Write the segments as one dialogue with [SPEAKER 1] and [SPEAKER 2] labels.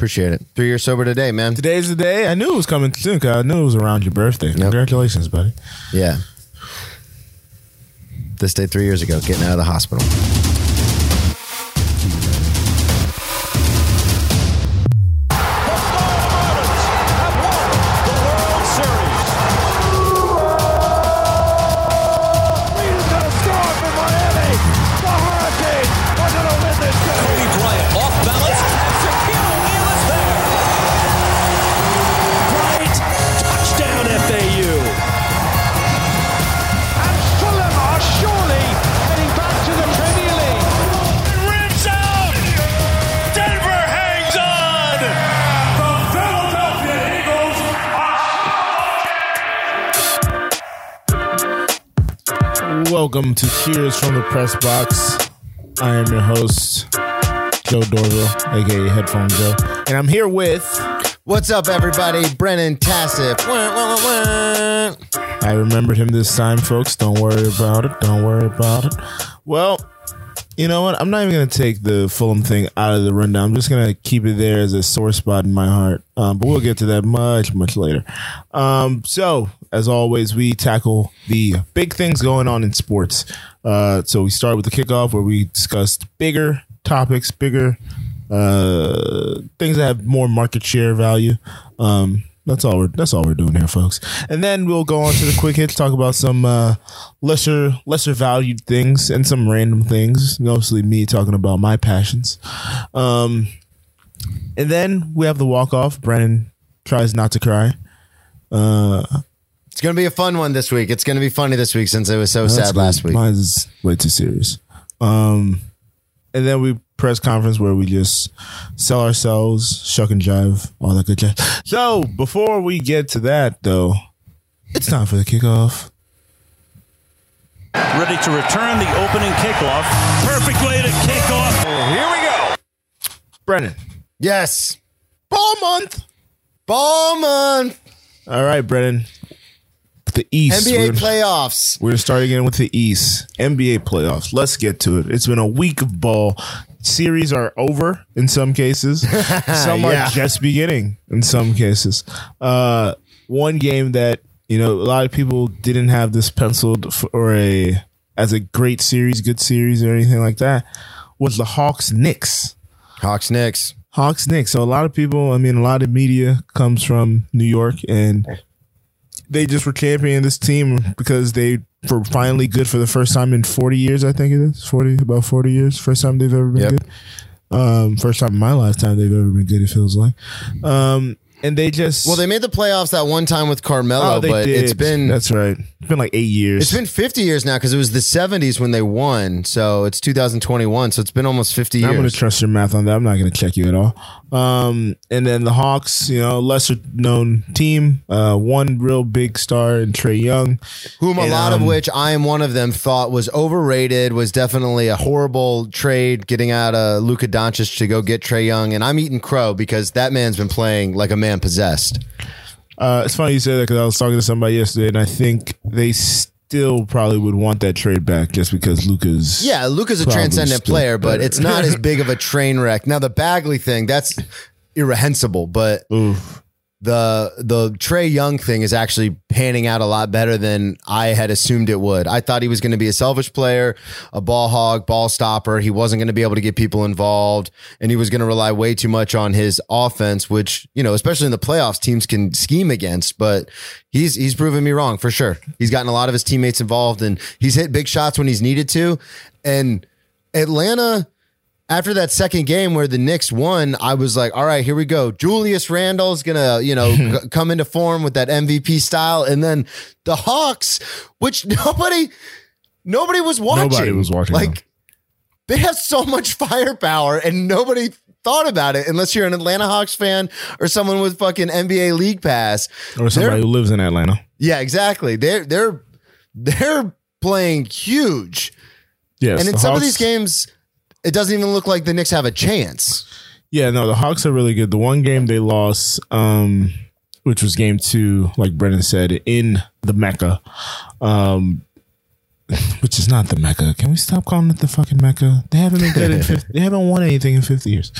[SPEAKER 1] Appreciate it. Three years sober today, man.
[SPEAKER 2] Today's the day. I knew it was coming soon because I knew it was around your birthday. Congratulations, buddy.
[SPEAKER 1] Yeah. This day three years ago, getting out of the hospital.
[SPEAKER 2] Cheers from the Press Box. I am your host, Joe Dorville, aka Headphone Joe, and I'm here with.
[SPEAKER 1] What's up, everybody? Brennan Tassif. Wah, wah, wah, wah.
[SPEAKER 2] I remembered him this time, folks. Don't worry about it. Don't worry about it. Well, you know what? I'm not even going to take the Fulham thing out of the rundown. I'm just going to keep it there as a sore spot in my heart. Um, but we'll get to that much, much later. Um, so, as always, we tackle the big things going on in sports. Uh, so, we start with the kickoff where we discussed bigger topics, bigger uh, things that have more market share value. Um, that's all we're that's all we're doing here, folks. And then we'll go on to the quick hits, talk about some uh, lesser lesser valued things and some random things. Mostly me talking about my passions. Um, and then we have the walk off. Brennan tries not to cry. Uh,
[SPEAKER 1] It's going to be a fun one this week. It's going to be funny this week since it was so
[SPEAKER 2] that's
[SPEAKER 1] sad
[SPEAKER 2] good.
[SPEAKER 1] last week.
[SPEAKER 2] Mine's way too serious. Um, and then we press conference where we just sell ourselves, shuck and jive, all that good jazz. So before we get to that, though, it's time for the kickoff.
[SPEAKER 3] Ready to return the opening kickoff. Perfect way to kick off.
[SPEAKER 2] Here we go, Brennan.
[SPEAKER 1] Yes.
[SPEAKER 2] Ball month.
[SPEAKER 1] Ball month.
[SPEAKER 2] All right, Brennan. The East.
[SPEAKER 1] NBA
[SPEAKER 2] We're
[SPEAKER 1] playoffs.
[SPEAKER 2] We're gonna start again with the East. NBA playoffs. Let's get to it. It's been a week of ball. Series are over in some cases. some
[SPEAKER 1] Yeah.
[SPEAKER 2] are just beginning in some cases. Uh, one game that you know a lot of people didn't have this penciled for a as a great series, good series, or anything like that was the Hawks Knicks.
[SPEAKER 1] Hawks Knicks.
[SPEAKER 2] Hawks Knicks. So a lot of people, I mean, a lot of media comes from New York, and they just were championing this team because they were finally good for the first time in forty years. I think it is forty, about forty years. First time they've ever been
[SPEAKER 1] Yep.
[SPEAKER 2] good. Um, first time in my lifetime they've ever been good. It feels like. Um, and they just
[SPEAKER 1] Well, they made the playoffs that one time with Carmelo,
[SPEAKER 2] oh,
[SPEAKER 1] but
[SPEAKER 2] did.
[SPEAKER 1] it's been
[SPEAKER 2] that's right. It's been like eight years.
[SPEAKER 1] it's been 50 years now because it was the 70s when they won. So it's 2021. So it's been almost 50 years.
[SPEAKER 2] I'm going to trust your math on that. I'm not going to check you at all. Um, and then the Hawks, you know, lesser known team, uh, one real big star in Trae Young.
[SPEAKER 1] Whom a
[SPEAKER 2] And,
[SPEAKER 1] lot
[SPEAKER 2] um,
[SPEAKER 1] of which I am one of them thought was overrated, was definitely a horrible trade getting out of Luka Doncic to go get Trae Young. And I'm eating crow because that man's been playing like a man possessed.
[SPEAKER 2] Uh, it's funny you say that because I was talking to somebody yesterday, and I think they still probably would want that trade back just because Luka's.
[SPEAKER 1] Yeah, Luka's a transcendent player, but it's not as big of a train wreck. Now the Bagley thing, that's irrehensible, but
[SPEAKER 2] Oof.
[SPEAKER 1] The the Trae Young thing is actually panning out a lot better than I had assumed it would. I thought he was going to be a selfish player, a ball hog, ball stopper. He wasn't going to be able to get people involved, and he was going to rely way too much on his offense, which you know, especially in the playoffs, teams can scheme against. But he's he's proven me wrong for sure. He's gotten a lot of his teammates involved, and he's hit big shots when he's needed to. And Atlanta after that second game where the Knicks won, I was like, all right, here we go. Julius Randle's gonna, you know, c- come into form with that MVP style, and then the Hawks, which nobody, nobody was watching.
[SPEAKER 2] Nobody was watching them.
[SPEAKER 1] Like they have so much firepower, and nobody thought about it unless you're an Atlanta Hawks fan or someone with fucking NBA League Pass.
[SPEAKER 2] Or somebody
[SPEAKER 1] They're-
[SPEAKER 2] who lives in Atlanta.
[SPEAKER 1] Yeah, exactly. They're they're they're playing huge,
[SPEAKER 2] Yes.
[SPEAKER 1] and in some of these games. It doesn't even look like the Knicks have a chance.
[SPEAKER 2] Yeah, no, the Hawks are really good. The one game they lost, um, which was game two, like Brennan said, in the Mecca. Um, which is not the Mecca. Can we stop calling it the fucking Mecca? They haven't been good in 50, They haven't won anything in 50 years.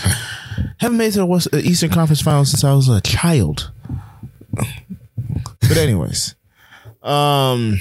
[SPEAKER 2] Haven't made to the uh, Eastern Conference Finals since I was a child. But anyways, um,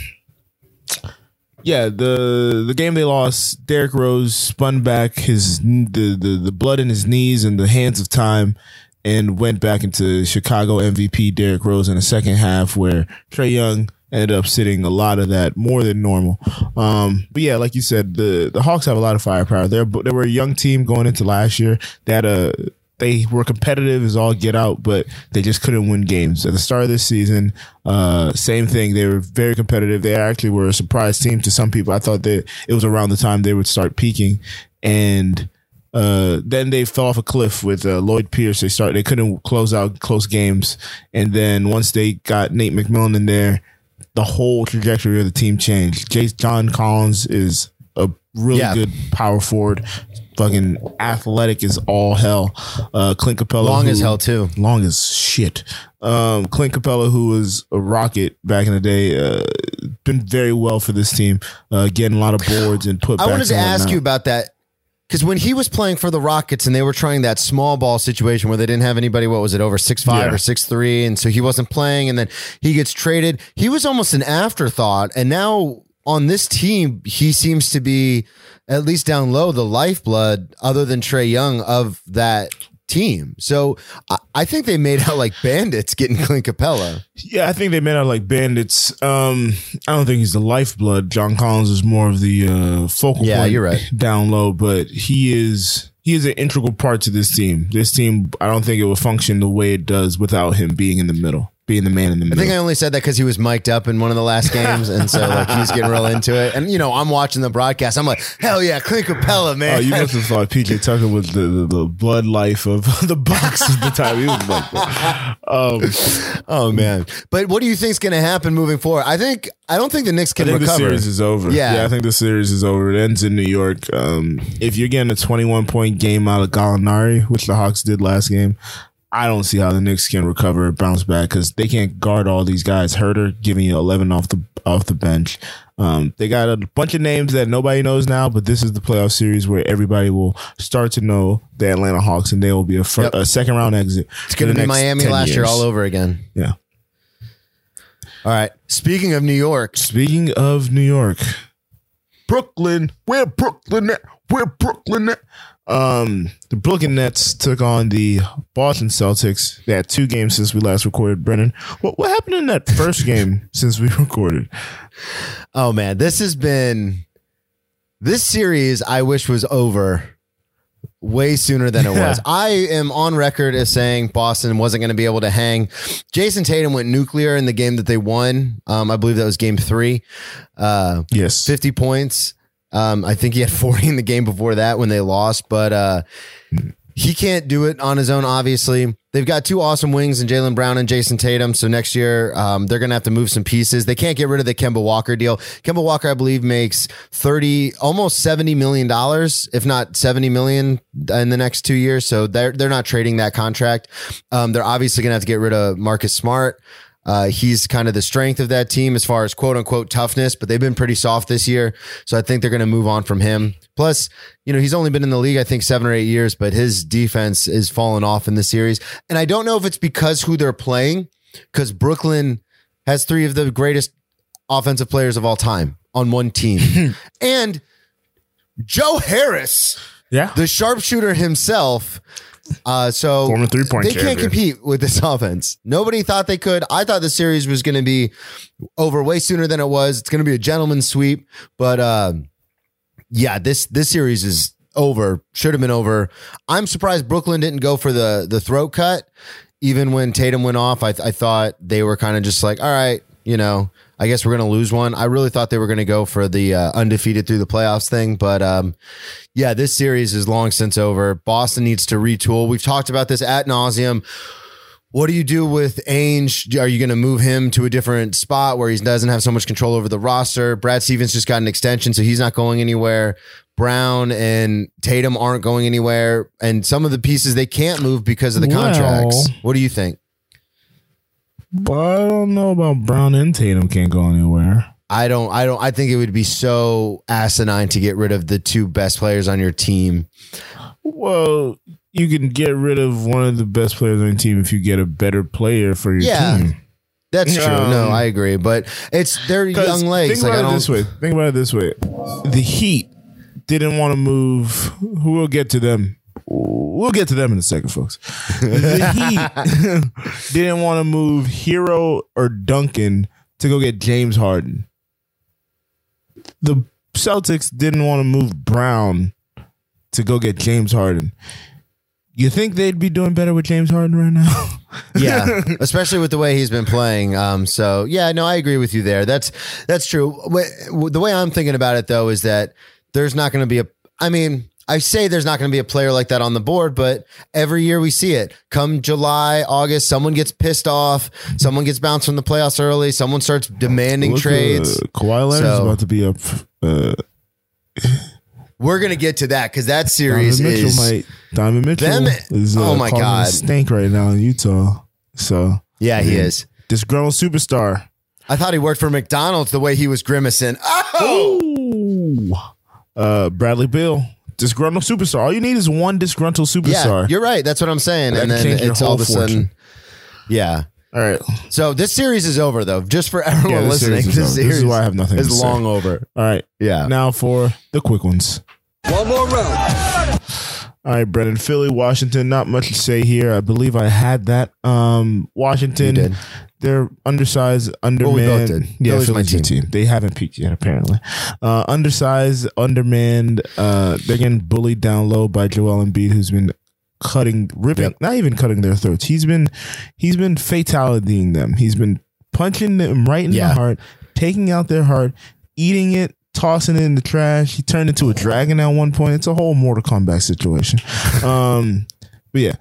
[SPEAKER 2] yeah, the the game they lost, Derrick Rose spun back his the, the the blood in his knees and the hands of time, and went back into Chicago MVP Derrick Rose in the second half, where Trae Young ended up sitting a lot of that more than normal. Um, but yeah, like you said, the the Hawks have a lot of firepower. They're they were a young team going into last year. They had a they were competitive as all get out, but they just couldn't win games. At the start of this season, uh, same thing. They were very competitive. They actually were a surprise team to some people. I thought that it was around the time they would start peaking. And, uh, then they fell off a cliff with uh, Lloyd Pierce. They started, they couldn't close out close games. And then once they got Nate McMillan in there, the whole trajectory of the team changed. John Collins is a really
[SPEAKER 1] Yeah.
[SPEAKER 2] good power forward. Fucking athletic as all hell. Uh, Clint Capela,
[SPEAKER 1] Long
[SPEAKER 2] who-
[SPEAKER 1] as hell too.
[SPEAKER 2] long as shit. Um, Clint Capela, who was a rocket back in the day, uh, been very well for this team, uh, getting a lot of boards and put.
[SPEAKER 1] I wanted to ask you about that because when he was playing for the Rockets and they were trying that small ball situation where they didn't have anybody, what was it, over six five
[SPEAKER 2] Yeah.
[SPEAKER 1] or six three, and so he wasn't playing, and then he gets traded. He was almost an afterthought, and now on this team, he seems to be at least down low the lifeblood, other than Trae Young of that team. So I, I think they made out like bandits getting Clint Capela.
[SPEAKER 2] Yeah, I think they made out like bandits. Um, I don't think he's the lifeblood. John Collins is more of the uh, focal
[SPEAKER 1] Yeah,
[SPEAKER 2] point
[SPEAKER 1] you're right.
[SPEAKER 2] down low, but he is he is an integral part to this team. This team, I don't think it would function the way it does without him being in the middle, being the man in the
[SPEAKER 1] I think I only said that because he was mic'd up in one of the last games, and so like he's getting real into it. And you know, I'm watching the broadcast. I'm like, hell yeah, Clint Capela, man.
[SPEAKER 2] Oh, you must have thought PJ Tucker was the, the, the blood life of the Bucks at the time. He was like, um,
[SPEAKER 1] oh man. But what do you think's going to happen moving forward? I think I don't think the Knicks
[SPEAKER 2] I
[SPEAKER 1] can
[SPEAKER 2] think the
[SPEAKER 1] recover.
[SPEAKER 2] series is over.
[SPEAKER 1] Yeah.
[SPEAKER 2] I think the series is over. It ends in New York. Um, if you're getting a 21 point game out of Gallinari, which the Hawks did last game, I don't see how the Knicks can recover bounce back because they can't guard all these guys. Huerter giving you 11 off the off the bench. Um, they got a bunch of names that nobody knows now, but this is the playoff series where everybody will start to know the Atlanta Hawks, and they will be a, fir-
[SPEAKER 1] Yep.
[SPEAKER 2] a second round exit.
[SPEAKER 1] it's going to be Miami last year all over again.
[SPEAKER 2] Yeah.
[SPEAKER 1] All right. Speaking of New York,
[SPEAKER 2] Speaking of New York, Brooklyn, where Brooklyn at? Where Brooklyn at? Um, the Brooklyn Nets took on the Boston Celtics. They had two games since we last recorded. Brennan, what what happened in that first game since we recorded?
[SPEAKER 1] oh man, this has been this series. I wish was over way sooner than it was. I am on record as saying Boston wasn't going to be able to hang. Jayson Tatum went nuclear in the game that they won. Um, I believe that was game three. Uh,
[SPEAKER 2] Yes,
[SPEAKER 1] 50 points. Um, I think he had 40 in the game before that when they lost, but uh, he can't do it on his own, obviously. They've got two awesome wings in Jaylen Brown and Jayson Tatum. So next year, um, they're going to have to move some pieces. They can't get rid of the Kemba Walker deal. Kemba Walker, I believe, makes 30, almost $70 million, if not 70 million in the next two years. So they're, they're not trading that contract. Um, they're obviously going to have to get rid of Marcus Smart. Uh, he's kind of the strength of that team as far as quote unquote toughness, but they've been pretty soft this year. So I think they're going to move on from him. Plus, you know, he's only been in the league, I think, seven or eight years, but his defense is falling off in the series. And I don't know if it's because who they're playing, because Brooklyn has three of the greatest offensive players of all time on one team. and Joe Harris,
[SPEAKER 2] yeah,
[SPEAKER 1] the sharpshooter himself. Uh, so
[SPEAKER 2] Former three-point
[SPEAKER 1] they can't compete with this offense. Nobody thought they could. I thought the series was going to be over way sooner than it was. It's going to be a gentleman's sweep, but um, yeah, this this series is over. Should have been over. I'm surprised Brooklyn didn't go for the the throat cut. Even when Tatum went off, I, I thought they were kind of just like, all right, you know, I guess we're going to lose one. I really thought they were going to go for the uh, undefeated through the playoffs thing, but um, yeah, this series is long since over. Boston needs to retool. We've talked about this at nauseum. What do you do with Ainge? Are you going to move him to a different spot where he doesn't have so much control over the roster? Brad Stevens just got an extension, so he's not going anywhere. Brown and Tatum aren't going anywhere, and some of the pieces they can't move because of the
[SPEAKER 2] Well-
[SPEAKER 1] contracts. What do you think?
[SPEAKER 2] But I don't know about Brown and Tatum can't go anywhere.
[SPEAKER 1] I don't. I don't. I think it would be so asinine to get rid of the two best players on your team.
[SPEAKER 2] Well, you can get rid of one of the best players on your team if you get a better player for your
[SPEAKER 1] Yeah.
[SPEAKER 2] team.
[SPEAKER 1] That's true.
[SPEAKER 2] Um,
[SPEAKER 1] no, I agree. But it's
[SPEAKER 2] 'Cause
[SPEAKER 1] young legs.
[SPEAKER 2] Think
[SPEAKER 1] Like
[SPEAKER 2] about it
[SPEAKER 1] don't.
[SPEAKER 2] this way. Think about it this way. The Heat didn't want to move. who will get to them. We'll get to them in a second, folks. The Heat didn't want to move Herro or Duncan to go get James Harden. The Celtics didn't want to move Brown to go get James Harden. You think they'd be doing better with James Harden right now?
[SPEAKER 1] yeah, especially with the way he's been playing. Um, so yeah, no, I agree with you there. That's that's true. The way I'm thinking about it though is that there's not going to be a. I mean, I say there's not going to be a player like that on the board, but every year we see it. Come July, August, someone gets pissed off, someone gets bounced from the playoffs early, someone starts demanding
[SPEAKER 2] Look,
[SPEAKER 1] trades.
[SPEAKER 2] uh, Kawhi Leonard's
[SPEAKER 1] So-
[SPEAKER 2] about to be up. Uh,
[SPEAKER 1] We're gonna get to that because that series
[SPEAKER 2] Mitchell
[SPEAKER 1] is
[SPEAKER 2] might. Donovan Mitchell
[SPEAKER 1] Them-
[SPEAKER 2] is. Uh,
[SPEAKER 1] oh my God.
[SPEAKER 2] stink right now in Utah. So
[SPEAKER 1] yeah, he is.
[SPEAKER 2] this disgruntled superstar.
[SPEAKER 1] I thought he worked for McDonald's the way he was grimacing. Oh.
[SPEAKER 2] Uh, Bradley Beal, disgruntled superstar. All you need is one disgruntled superstar.
[SPEAKER 1] yeah,
[SPEAKER 2] superstar.
[SPEAKER 1] you're right. That's what I'm saying.
[SPEAKER 2] That
[SPEAKER 1] and then it's all of a sudden,
[SPEAKER 2] fortune.
[SPEAKER 1] yeah.
[SPEAKER 2] All right.
[SPEAKER 1] So this series is over though. Just for everyone
[SPEAKER 2] Yeah, this
[SPEAKER 1] listening,
[SPEAKER 2] series is over. This is why I have nothing
[SPEAKER 1] It's
[SPEAKER 2] to say.
[SPEAKER 1] long over.
[SPEAKER 2] All right.
[SPEAKER 1] Yeah.
[SPEAKER 2] Now for the quick ones.
[SPEAKER 3] One more round.
[SPEAKER 2] All right, Brennan. Philly, Washington. Not much to say here. I believe I had that. Um, Washington. They're undersized, undermanned.
[SPEAKER 1] we.
[SPEAKER 2] Yeah,
[SPEAKER 1] Philly's my team.
[SPEAKER 2] team. They haven't peaked yet, apparently. Uh, undersized, undermanned. Uh, they're getting bullied down low by Joel Embiid, who's been cutting, ripping,
[SPEAKER 1] Yep.
[SPEAKER 2] not even cutting their throats. He's been, he's been fatalitying them. He's been punching them right in
[SPEAKER 1] Yeah.
[SPEAKER 2] the heart, taking out their heart, eating it. Tossing it in the trash. He turned into a dragon at one point. It's a whole Mortal Kombat situation. Um, but yeah,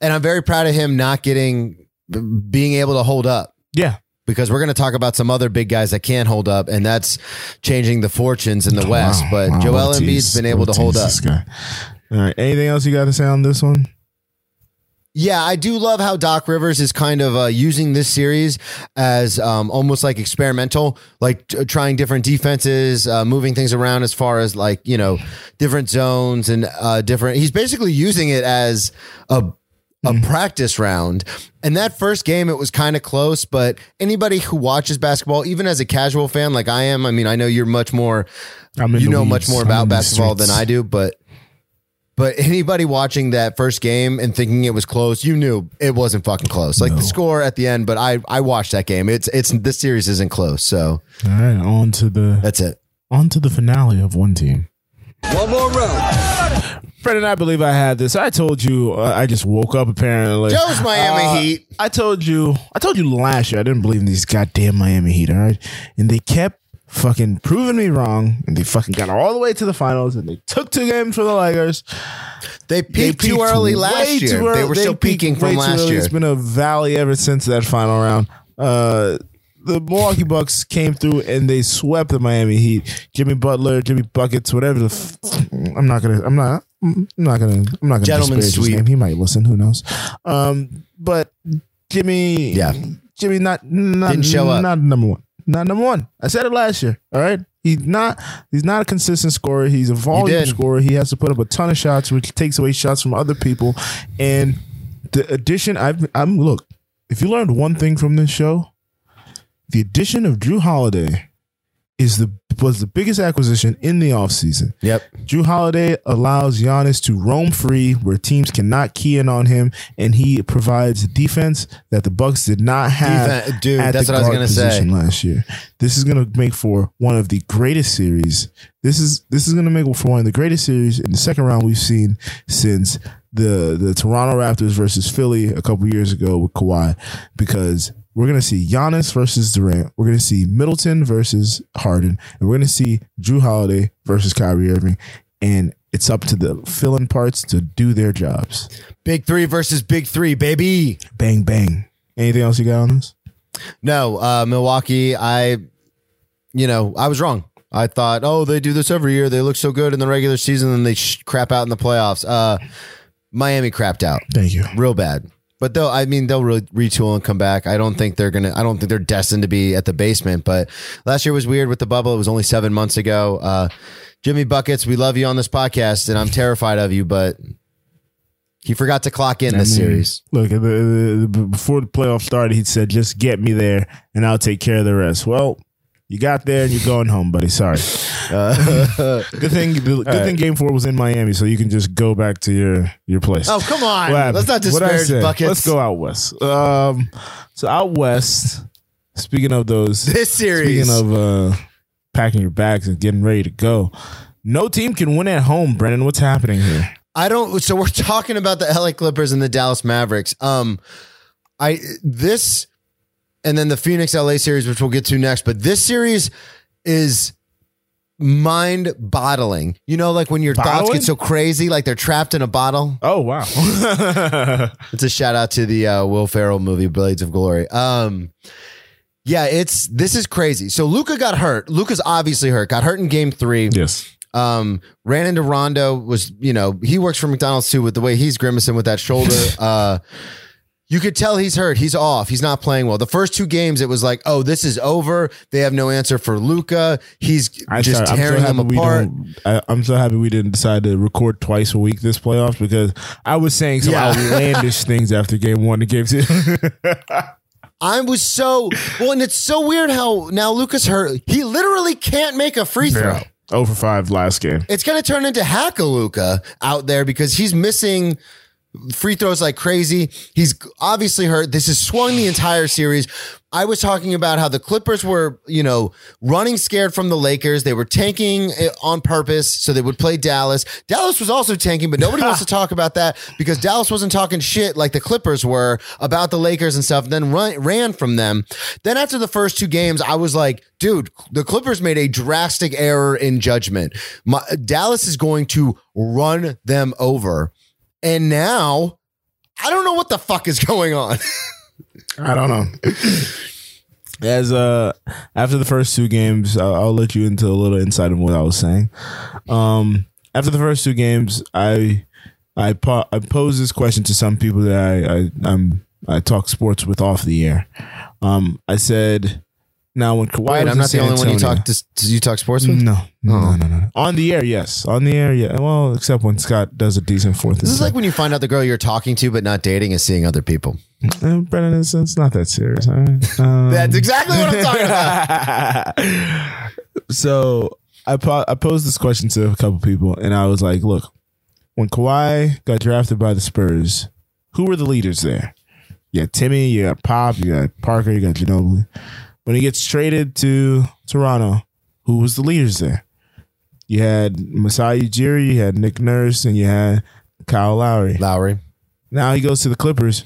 [SPEAKER 1] And I'm very proud of him not getting, being able to hold up.
[SPEAKER 2] yeah.
[SPEAKER 1] Because we're going to talk about some other big guys that can't hold up, and that's changing the fortunes in the West.
[SPEAKER 2] Wow,
[SPEAKER 1] But
[SPEAKER 2] wow,
[SPEAKER 1] Joel
[SPEAKER 2] a
[SPEAKER 1] Embiid's been able
[SPEAKER 2] What
[SPEAKER 1] to hold up.
[SPEAKER 2] All right. Anything else you got to say on this one?
[SPEAKER 1] Yeah, I do love how Doc Rivers is kind of uh, using this series as um, almost like experimental, like t- trying different defenses, uh, moving things around as far as like you know different zones and uh, different. He's basically using it as a a practice round. And that first game, it was kind of close, but anybody who watches basketball, even as a casual fan like I am, I mean, I know you're much more, you know much more about basketball than. I do, but but anybody watching that first game and thinking it was close, you knew it wasn't fucking close. Like
[SPEAKER 2] No.
[SPEAKER 1] the score at the end, but I I watched that game. It's it's this series isn't close, so
[SPEAKER 2] All right. On to the
[SPEAKER 1] that's it.
[SPEAKER 2] on to the finale of one team.
[SPEAKER 3] One more round.
[SPEAKER 2] Brendan, I believe I had this. I told you. Uh, I just woke up apparently.
[SPEAKER 1] Joe's Miami
[SPEAKER 2] Uh,
[SPEAKER 1] Heat.
[SPEAKER 2] I told you. I told you last year. I didn't believe in these goddamn Miami Heat. All right, and they kept fucking proving me wrong, and they fucking got all the way to the finals, and they took two games for the Lakers.
[SPEAKER 1] They peaked too early last year.
[SPEAKER 2] early.
[SPEAKER 1] They were still peaking from last year.
[SPEAKER 2] It's been a valley ever since that final round. Uh, the Milwaukee Bucks came through and they swept the Miami Heat. Jimmy Butler, Jimmy buckets, whatever. The f- I'm not gonna. I'm not. I'm not gonna. I'm not gonna. Disparage his
[SPEAKER 1] sweep.
[SPEAKER 2] name. He might listen. Who knows? Um, but Jimmy.
[SPEAKER 1] Yeah.
[SPEAKER 2] Jimmy not not
[SPEAKER 1] Didn't show up.
[SPEAKER 2] Not number one. Not number one. I said it last year. All right. He's not. He's not a consistent scorer. He's a volume
[SPEAKER 1] did.
[SPEAKER 2] scorer. He has to put up a ton of shots, which takes away shots from other people. And the addition, I've, I'm look. If you learned one thing from this show, the addition of Jrue Holiday is the was the biggest acquisition in the offseason.
[SPEAKER 1] Yep.
[SPEAKER 2] Jrue Holiday allows Giannis to roam free where teams cannot key in on him, and he provides defense that the Bucks did not have.
[SPEAKER 1] Defen- dude,
[SPEAKER 2] at
[SPEAKER 1] that's
[SPEAKER 2] the
[SPEAKER 1] what I was
[SPEAKER 2] guard
[SPEAKER 1] gonna say.
[SPEAKER 2] position Last year, this is going to make for one of the greatest series. This is this is going to make for one of the greatest series in the second round we've seen since the the Toronto Raptors versus Philly a couple years ago with Kawhi, because we're going to see Giannis versus Durant. We're going to see Middleton versus Harden, and we're going to see Jrue Holiday versus Kyrie Irving, and it's up to the filling parts to do their jobs.
[SPEAKER 1] Big three versus big three, baby.
[SPEAKER 2] Bang bang. Anything else you got on this?
[SPEAKER 1] No, uh, Milwaukee. I, you know, I was wrong. I thought, oh, they do this every year. They look so good in the regular season, and they sh- crap out in the playoffs. Uh, Miami crapped out
[SPEAKER 2] Thank you.
[SPEAKER 1] real bad. But they'll, I mean, they'll really retool and come back. I don't think they're gonna. I don't think they're destined to be at the basement. But last year was weird with the bubble. It was only seven months ago. Uh, Jimmy buckets, we love you on this podcast, and I'm terrified of you, but he forgot to clock in this
[SPEAKER 2] mean,
[SPEAKER 1] series.
[SPEAKER 2] Look, the, before the playoff started, he said, "Just get me there, and I'll take care of the rest." Well, you got there, and you're going home, buddy. Sorry. good thing. The, good thing Game Four was in Miami, so you can just go back to your your place.
[SPEAKER 1] Oh come on,
[SPEAKER 2] What
[SPEAKER 1] let's not
[SPEAKER 2] What'd
[SPEAKER 1] disparage
[SPEAKER 2] say?
[SPEAKER 1] buckets.
[SPEAKER 2] Let's go out west. Um, so out west. Speaking of those,
[SPEAKER 1] This series.
[SPEAKER 2] Speaking of uh, packing your bags and getting ready to go, no team can win at home. Brendan, what's happening here?
[SPEAKER 1] I don't. So we're talking about the LA Clippers and the Dallas Mavericks. Um, I this and then the Phoenix LA series, which we'll get to next. But this series is mind bottling. You know, like when your thoughts get so crazy, like they're trapped in a bottle.
[SPEAKER 2] Oh wow!
[SPEAKER 1] It's a shout out to the uh, Will Ferrell movie Blades of Glory. Um, yeah, it's this is crazy. So Luka got hurt. Luka's obviously hurt. Got hurt in Game Three.
[SPEAKER 2] yes.
[SPEAKER 1] Um, ran into Rondo was, you know, he works for McDonald's too with the way he's grimacing with that shoulder. uh, you could tell he's hurt. He's off. He's not playing well. The first two games, it was like, oh, this is over. They have no answer for Luka. He's just
[SPEAKER 2] sorry,
[SPEAKER 1] tearing them
[SPEAKER 2] we
[SPEAKER 1] apart.
[SPEAKER 2] I, I'm so happy we didn't decide to record twice a week this playoffs because I was saying some
[SPEAKER 1] Yeah.
[SPEAKER 2] outlandish things after game one and game two.
[SPEAKER 1] I was so well, and it's so weird how now Luka's hurt. He literally can't make a free throw.
[SPEAKER 2] Oh for five last game.
[SPEAKER 1] It's going to turn into Hackaluka out there because he's missing free throws like crazy. He's obviously hurt. This has swung the entire series. I was talking about how the Clippers were, you know, running scared from the Lakers. They were tanking on purpose so they would play Dallas. Dallas was also tanking, but nobody wants to talk about that because Dallas wasn't talking shit like the Clippers were about the Lakers and stuff, then run, ran from them. Then after the first two games, I was like, dude, the Clippers made a drastic error in judgment. My, Dallas is going to run them over. And now I don't know what the fuck is going on.
[SPEAKER 2] I don't know. As uh, after the first two games, I'll, I'll let you into a little insight of what I was saying. Um, after the first two games, I I, po- I posed this question to some people that I, I I'm I talk sports with off the air. Um, I said, now when Kawhi
[SPEAKER 1] Wait,
[SPEAKER 2] was
[SPEAKER 1] I'm not the only one you talk to. You talk sports with?
[SPEAKER 2] No, no,
[SPEAKER 1] Oh.
[SPEAKER 2] no, no, no. On the air, yes. On the air, yeah. Well, except when Scott does a decent fourth.
[SPEAKER 1] This is like when you find out the girl you're talking to but not dating is seeing other people.
[SPEAKER 2] uh, Brennan. It's, it's not that serious. All right? Um,
[SPEAKER 1] That's exactly what I'm talking about.
[SPEAKER 2] so I po- I posed this question to a couple people, and I was like, "Look, when Kawhi got drafted by the Spurs, who were the leaders there? You got Timmy, you got Pop, you got Parker, you got Ginobili. When he gets traded to Toronto, who was the leaders there? You had Masai Ujiri, you had Nick Nurse, and you had Kyle Lowry.
[SPEAKER 1] Lowry.
[SPEAKER 2] Now he goes to the Clippers.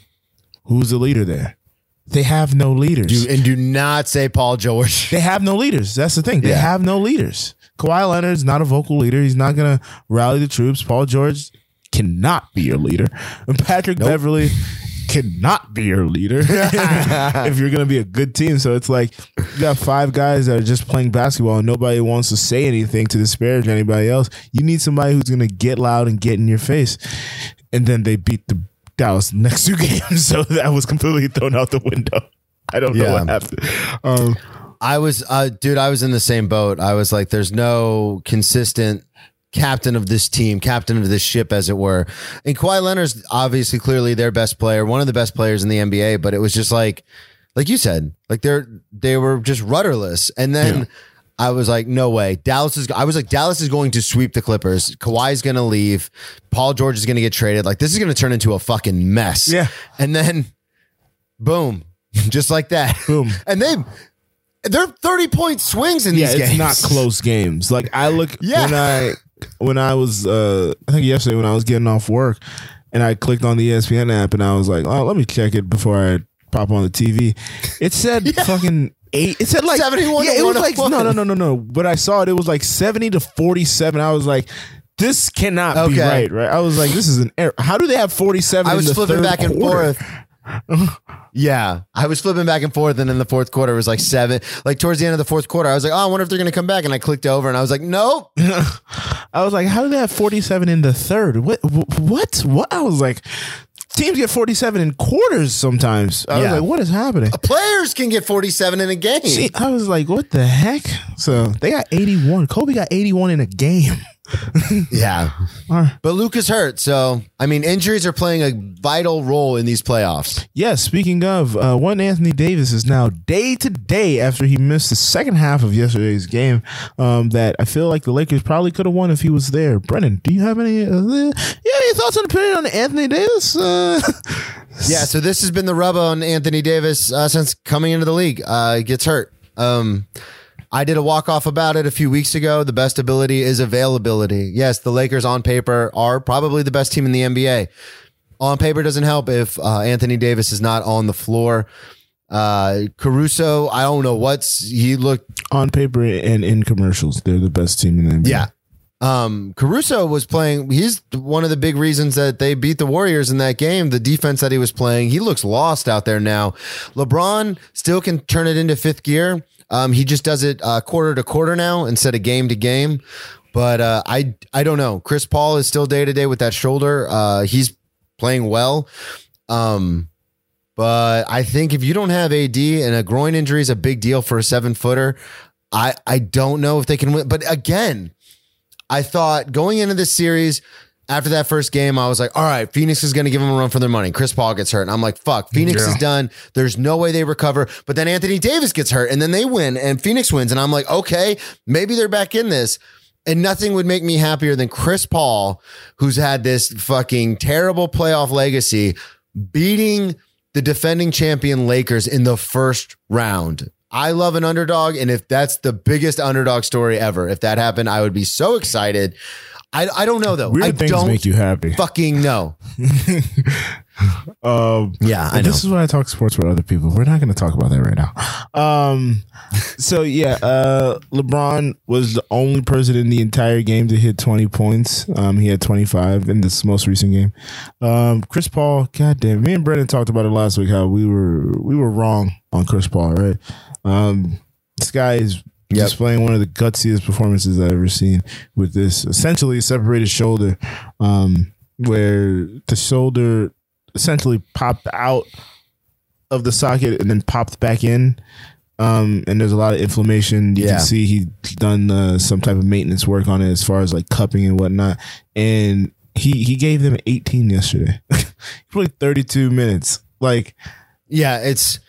[SPEAKER 2] Who's the leader there? They have no leaders.
[SPEAKER 1] Do, and do not say Paul George.
[SPEAKER 2] They have no leaders. That's the thing. They
[SPEAKER 1] Yeah.
[SPEAKER 2] have no leaders. Kawhi Leonard's not a vocal leader. He's not going to rally the troops. Paul George cannot be your leader. And Patrick Beverley cannot be your leader if you're going to be a good team. So it's like you got five guys that are just playing basketball and nobody wants to say anything to disparage anybody else. You need somebody who's going to get loud and get in your face. And then they beat the Dallas next two games. So that was completely thrown out the window. I don't know
[SPEAKER 1] Yeah.
[SPEAKER 2] what happened. Um,
[SPEAKER 1] I was, uh, dude, I was in the same boat. I was like, there's no consistent captain of this team, captain of this ship, as it were. And Kawhi Leonard's obviously clearly their best player, one of the best players in the NBA, but it was just like, like you said, like they're, they were just rudderless. And then I was like, no way. Dallas is, I was like, Dallas is going to sweep the Clippers. Kawhi's going to leave. Paul George is going to get traded. Like this is going to turn into a fucking mess.
[SPEAKER 2] Yeah.
[SPEAKER 1] And then boom, just like that.
[SPEAKER 2] Boom.
[SPEAKER 1] And they, they're 30 point swings in
[SPEAKER 2] yeah,
[SPEAKER 1] these
[SPEAKER 2] it's
[SPEAKER 1] games.
[SPEAKER 2] not close games. Like I look
[SPEAKER 1] Yeah.
[SPEAKER 2] when I when I was uh I think yesterday when I was getting off work and I clicked on the ESPN app and I was like, oh, let me check it before I pop on the TV. It said fucking eight. It said like
[SPEAKER 1] 71
[SPEAKER 2] Yeah, it was like
[SPEAKER 1] 101.
[SPEAKER 2] no, no, no, no, no. But I saw it. It was like seventy to forty-seven. I was like. This cannot be right, right? I was like, "This is an error." How do they have forty-seven?
[SPEAKER 1] I was flipping back and
[SPEAKER 2] quarter?
[SPEAKER 1] forth. Yeah, I was flipping back and forth, and in the fourth quarter, it was like seven. Like towards the end of the fourth quarter, I was like, "Oh, I wonder if they're going to come back." And I clicked over, and I was like, "Nope."
[SPEAKER 2] I was like, how do they have 47 in the third? What? What? What? I was like, teams get 47 in quarters sometimes. I
[SPEAKER 1] Yeah.
[SPEAKER 2] was like, what is happening?
[SPEAKER 1] Uh, players can get 47 in a game.
[SPEAKER 2] See, I was like, what the heck? So they got 81. Kobe got 81 in a game.
[SPEAKER 1] yeah. But Luke is hurt. So, I mean, injuries are playing a vital role in these playoffs.
[SPEAKER 2] Yes, speaking of, uh, one Anthony Davis is now day to day after he missed the second half of yesterday's game. Um, that I feel like the Lakers probably could have won if he was there. Brennan, do you have any? Uh, yeah, any thoughts and opinion on Anthony Davis? Uh,
[SPEAKER 1] Yeah. So, this has been the rub on Anthony Davis uh, since coming into the league. Uh, he gets hurt. Um, I did a walk off about it a few weeks ago. The best ability is availability. Yes, the Lakers on paper are probably the best team in the NBA. On paper doesn't help if uh, Anthony Davis is not on the floor. Uh, Caruso, I don't know what's he looked
[SPEAKER 2] on paper and in commercials, they're the best team in the NBA.
[SPEAKER 1] Yeah. Um, Caruso was playing. He's one of the big reasons that they beat the Warriors in that game. The defense that he was playing, he looks lost out there now. LeBron still can turn it into fifth gear. Um, he just does it uh, quarter to quarter now instead of game to game. But uh, I I don't know. Chris Paul is still day to day with that shoulder. Uh, he's playing well. Um, but I think if you don't have AD and a groin injury is a big deal for a seven footer, I I don't know if they can win. But again, I thought going into this series after that first game, I was like, all right, Phoenix is going to give them a run for their money. Chris Paul gets hurt. And I'm like, fuck, Phoenix
[SPEAKER 2] Yeah.
[SPEAKER 1] is done. There's no way they recover. But then Anthony Davis gets hurt and then they win and Phoenix wins. And I'm like, okay, maybe they're back in this. And nothing would make me happier than Chris Paul, who's had this fucking terrible playoff legacy, beating the defending champion Lakers in the first round. I love an underdog. And if that's the biggest underdog story ever, if that happened, I would be so excited. I, I don't know though.
[SPEAKER 2] Weird
[SPEAKER 1] I
[SPEAKER 2] things
[SPEAKER 1] don't
[SPEAKER 2] make you happy.
[SPEAKER 1] fucking no.
[SPEAKER 2] Um,
[SPEAKER 1] Yeah, I know.
[SPEAKER 2] This is why I talk sports with other people. We're not going to talk about that right now. Um, so yeah, uh, LeBron was the only person in the entire game to hit 20 points. Um, he had 25 in this most recent game. Um, Chris Paul, goddamn, me and Brendan talked about it last week. How we were we were wrong on Chris Paul, right? Um, this guy is
[SPEAKER 1] Yep.
[SPEAKER 2] displaying one of the gutsiest performances I've ever seen with this essentially separated shoulder, um, where the shoulder essentially popped out of the socket and then popped back in. Um, and there's a lot of inflammation. You
[SPEAKER 1] Yeah.
[SPEAKER 2] can see he's done uh, some type of maintenance work on it as far as like cupping and whatnot. And he he gave them 18 yesterday. he played 32 minutes. Like
[SPEAKER 1] Yeah, it's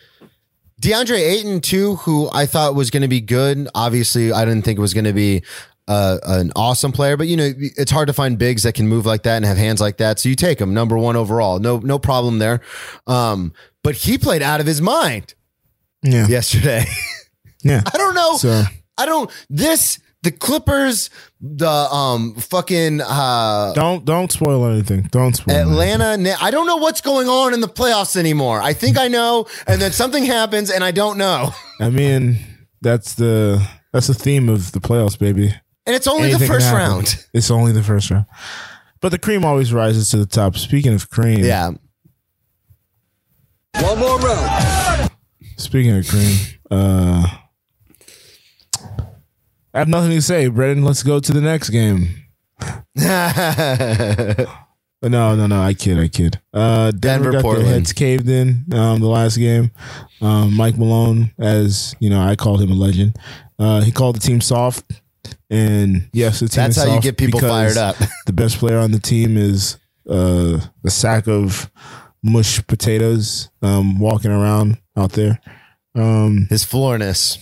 [SPEAKER 1] DeAndre Ayton too, who I thought was going to be good. Obviously, I didn't think it was going to be uh, an awesome player, but you know, it's hard to find bigs that can move like that and have hands like that. So you take him number one overall. No, no problem there. Um, but he played out of his mind
[SPEAKER 2] yeah,
[SPEAKER 1] yesterday.
[SPEAKER 2] yeah.
[SPEAKER 1] I don't know.
[SPEAKER 2] So
[SPEAKER 1] I don't. This the Clippers, the um fucking uh
[SPEAKER 2] don't don't spoil anything. Don't spoil.
[SPEAKER 1] Atlanta. Na- I don't know what's going on in the playoffs anymore. I think I know, and then something happens, and I don't know.
[SPEAKER 2] I mean, that's the that's the theme of the playoffs, baby.
[SPEAKER 1] And it's only
[SPEAKER 2] Anything
[SPEAKER 1] the first round.
[SPEAKER 2] It's only the first round. But the cream always rises to the top. Speaking of cream,
[SPEAKER 1] Yeah.
[SPEAKER 3] One more round.
[SPEAKER 2] Speaking of cream, uh, I have nothing to say, Brendan. Let's go to the next game. But no, no, no. I kid. I kid. Uh, Denver,
[SPEAKER 1] Denver,
[SPEAKER 2] got their heads caved in um, the last game. Um, Mike Malone, as you know, I called him a legend. Uh, he called the team soft, and yes, the team.
[SPEAKER 1] That's how you get people fired up.
[SPEAKER 2] the best player on the team is uh, a sack of mush potatoes um, walking around out there. Um,
[SPEAKER 1] His floorness.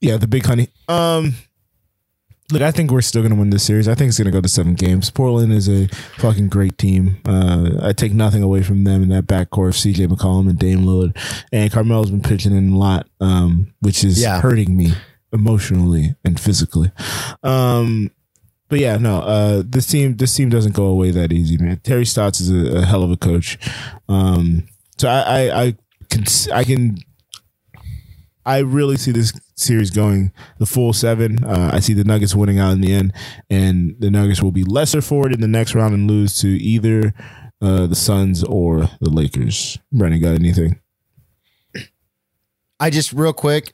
[SPEAKER 2] yeah, the big honey. Um, look, I think we're still going to win this series. I think it's going to go to seven games. Portland is a fucking great team. Uh, I take nothing away from them in that backcourt of CJ McCollum and Dame Lillard. And Carmelo's been pitching in a lot, um, which is
[SPEAKER 1] Yeah.
[SPEAKER 2] hurting me emotionally and physically. Um, but yeah, no, uh, this team, this team doesn't go away that easy, man. Terry Stotts is a, a hell of a coach. Um, so I, I, I can, I can I really see this series going the full seven. Uh, I see the Nuggets winning out in the end, and the Nuggets will be lesser for it in the next round and lose to either uh, the Suns or the Lakers. Brandon, got anything?
[SPEAKER 1] I just real quick.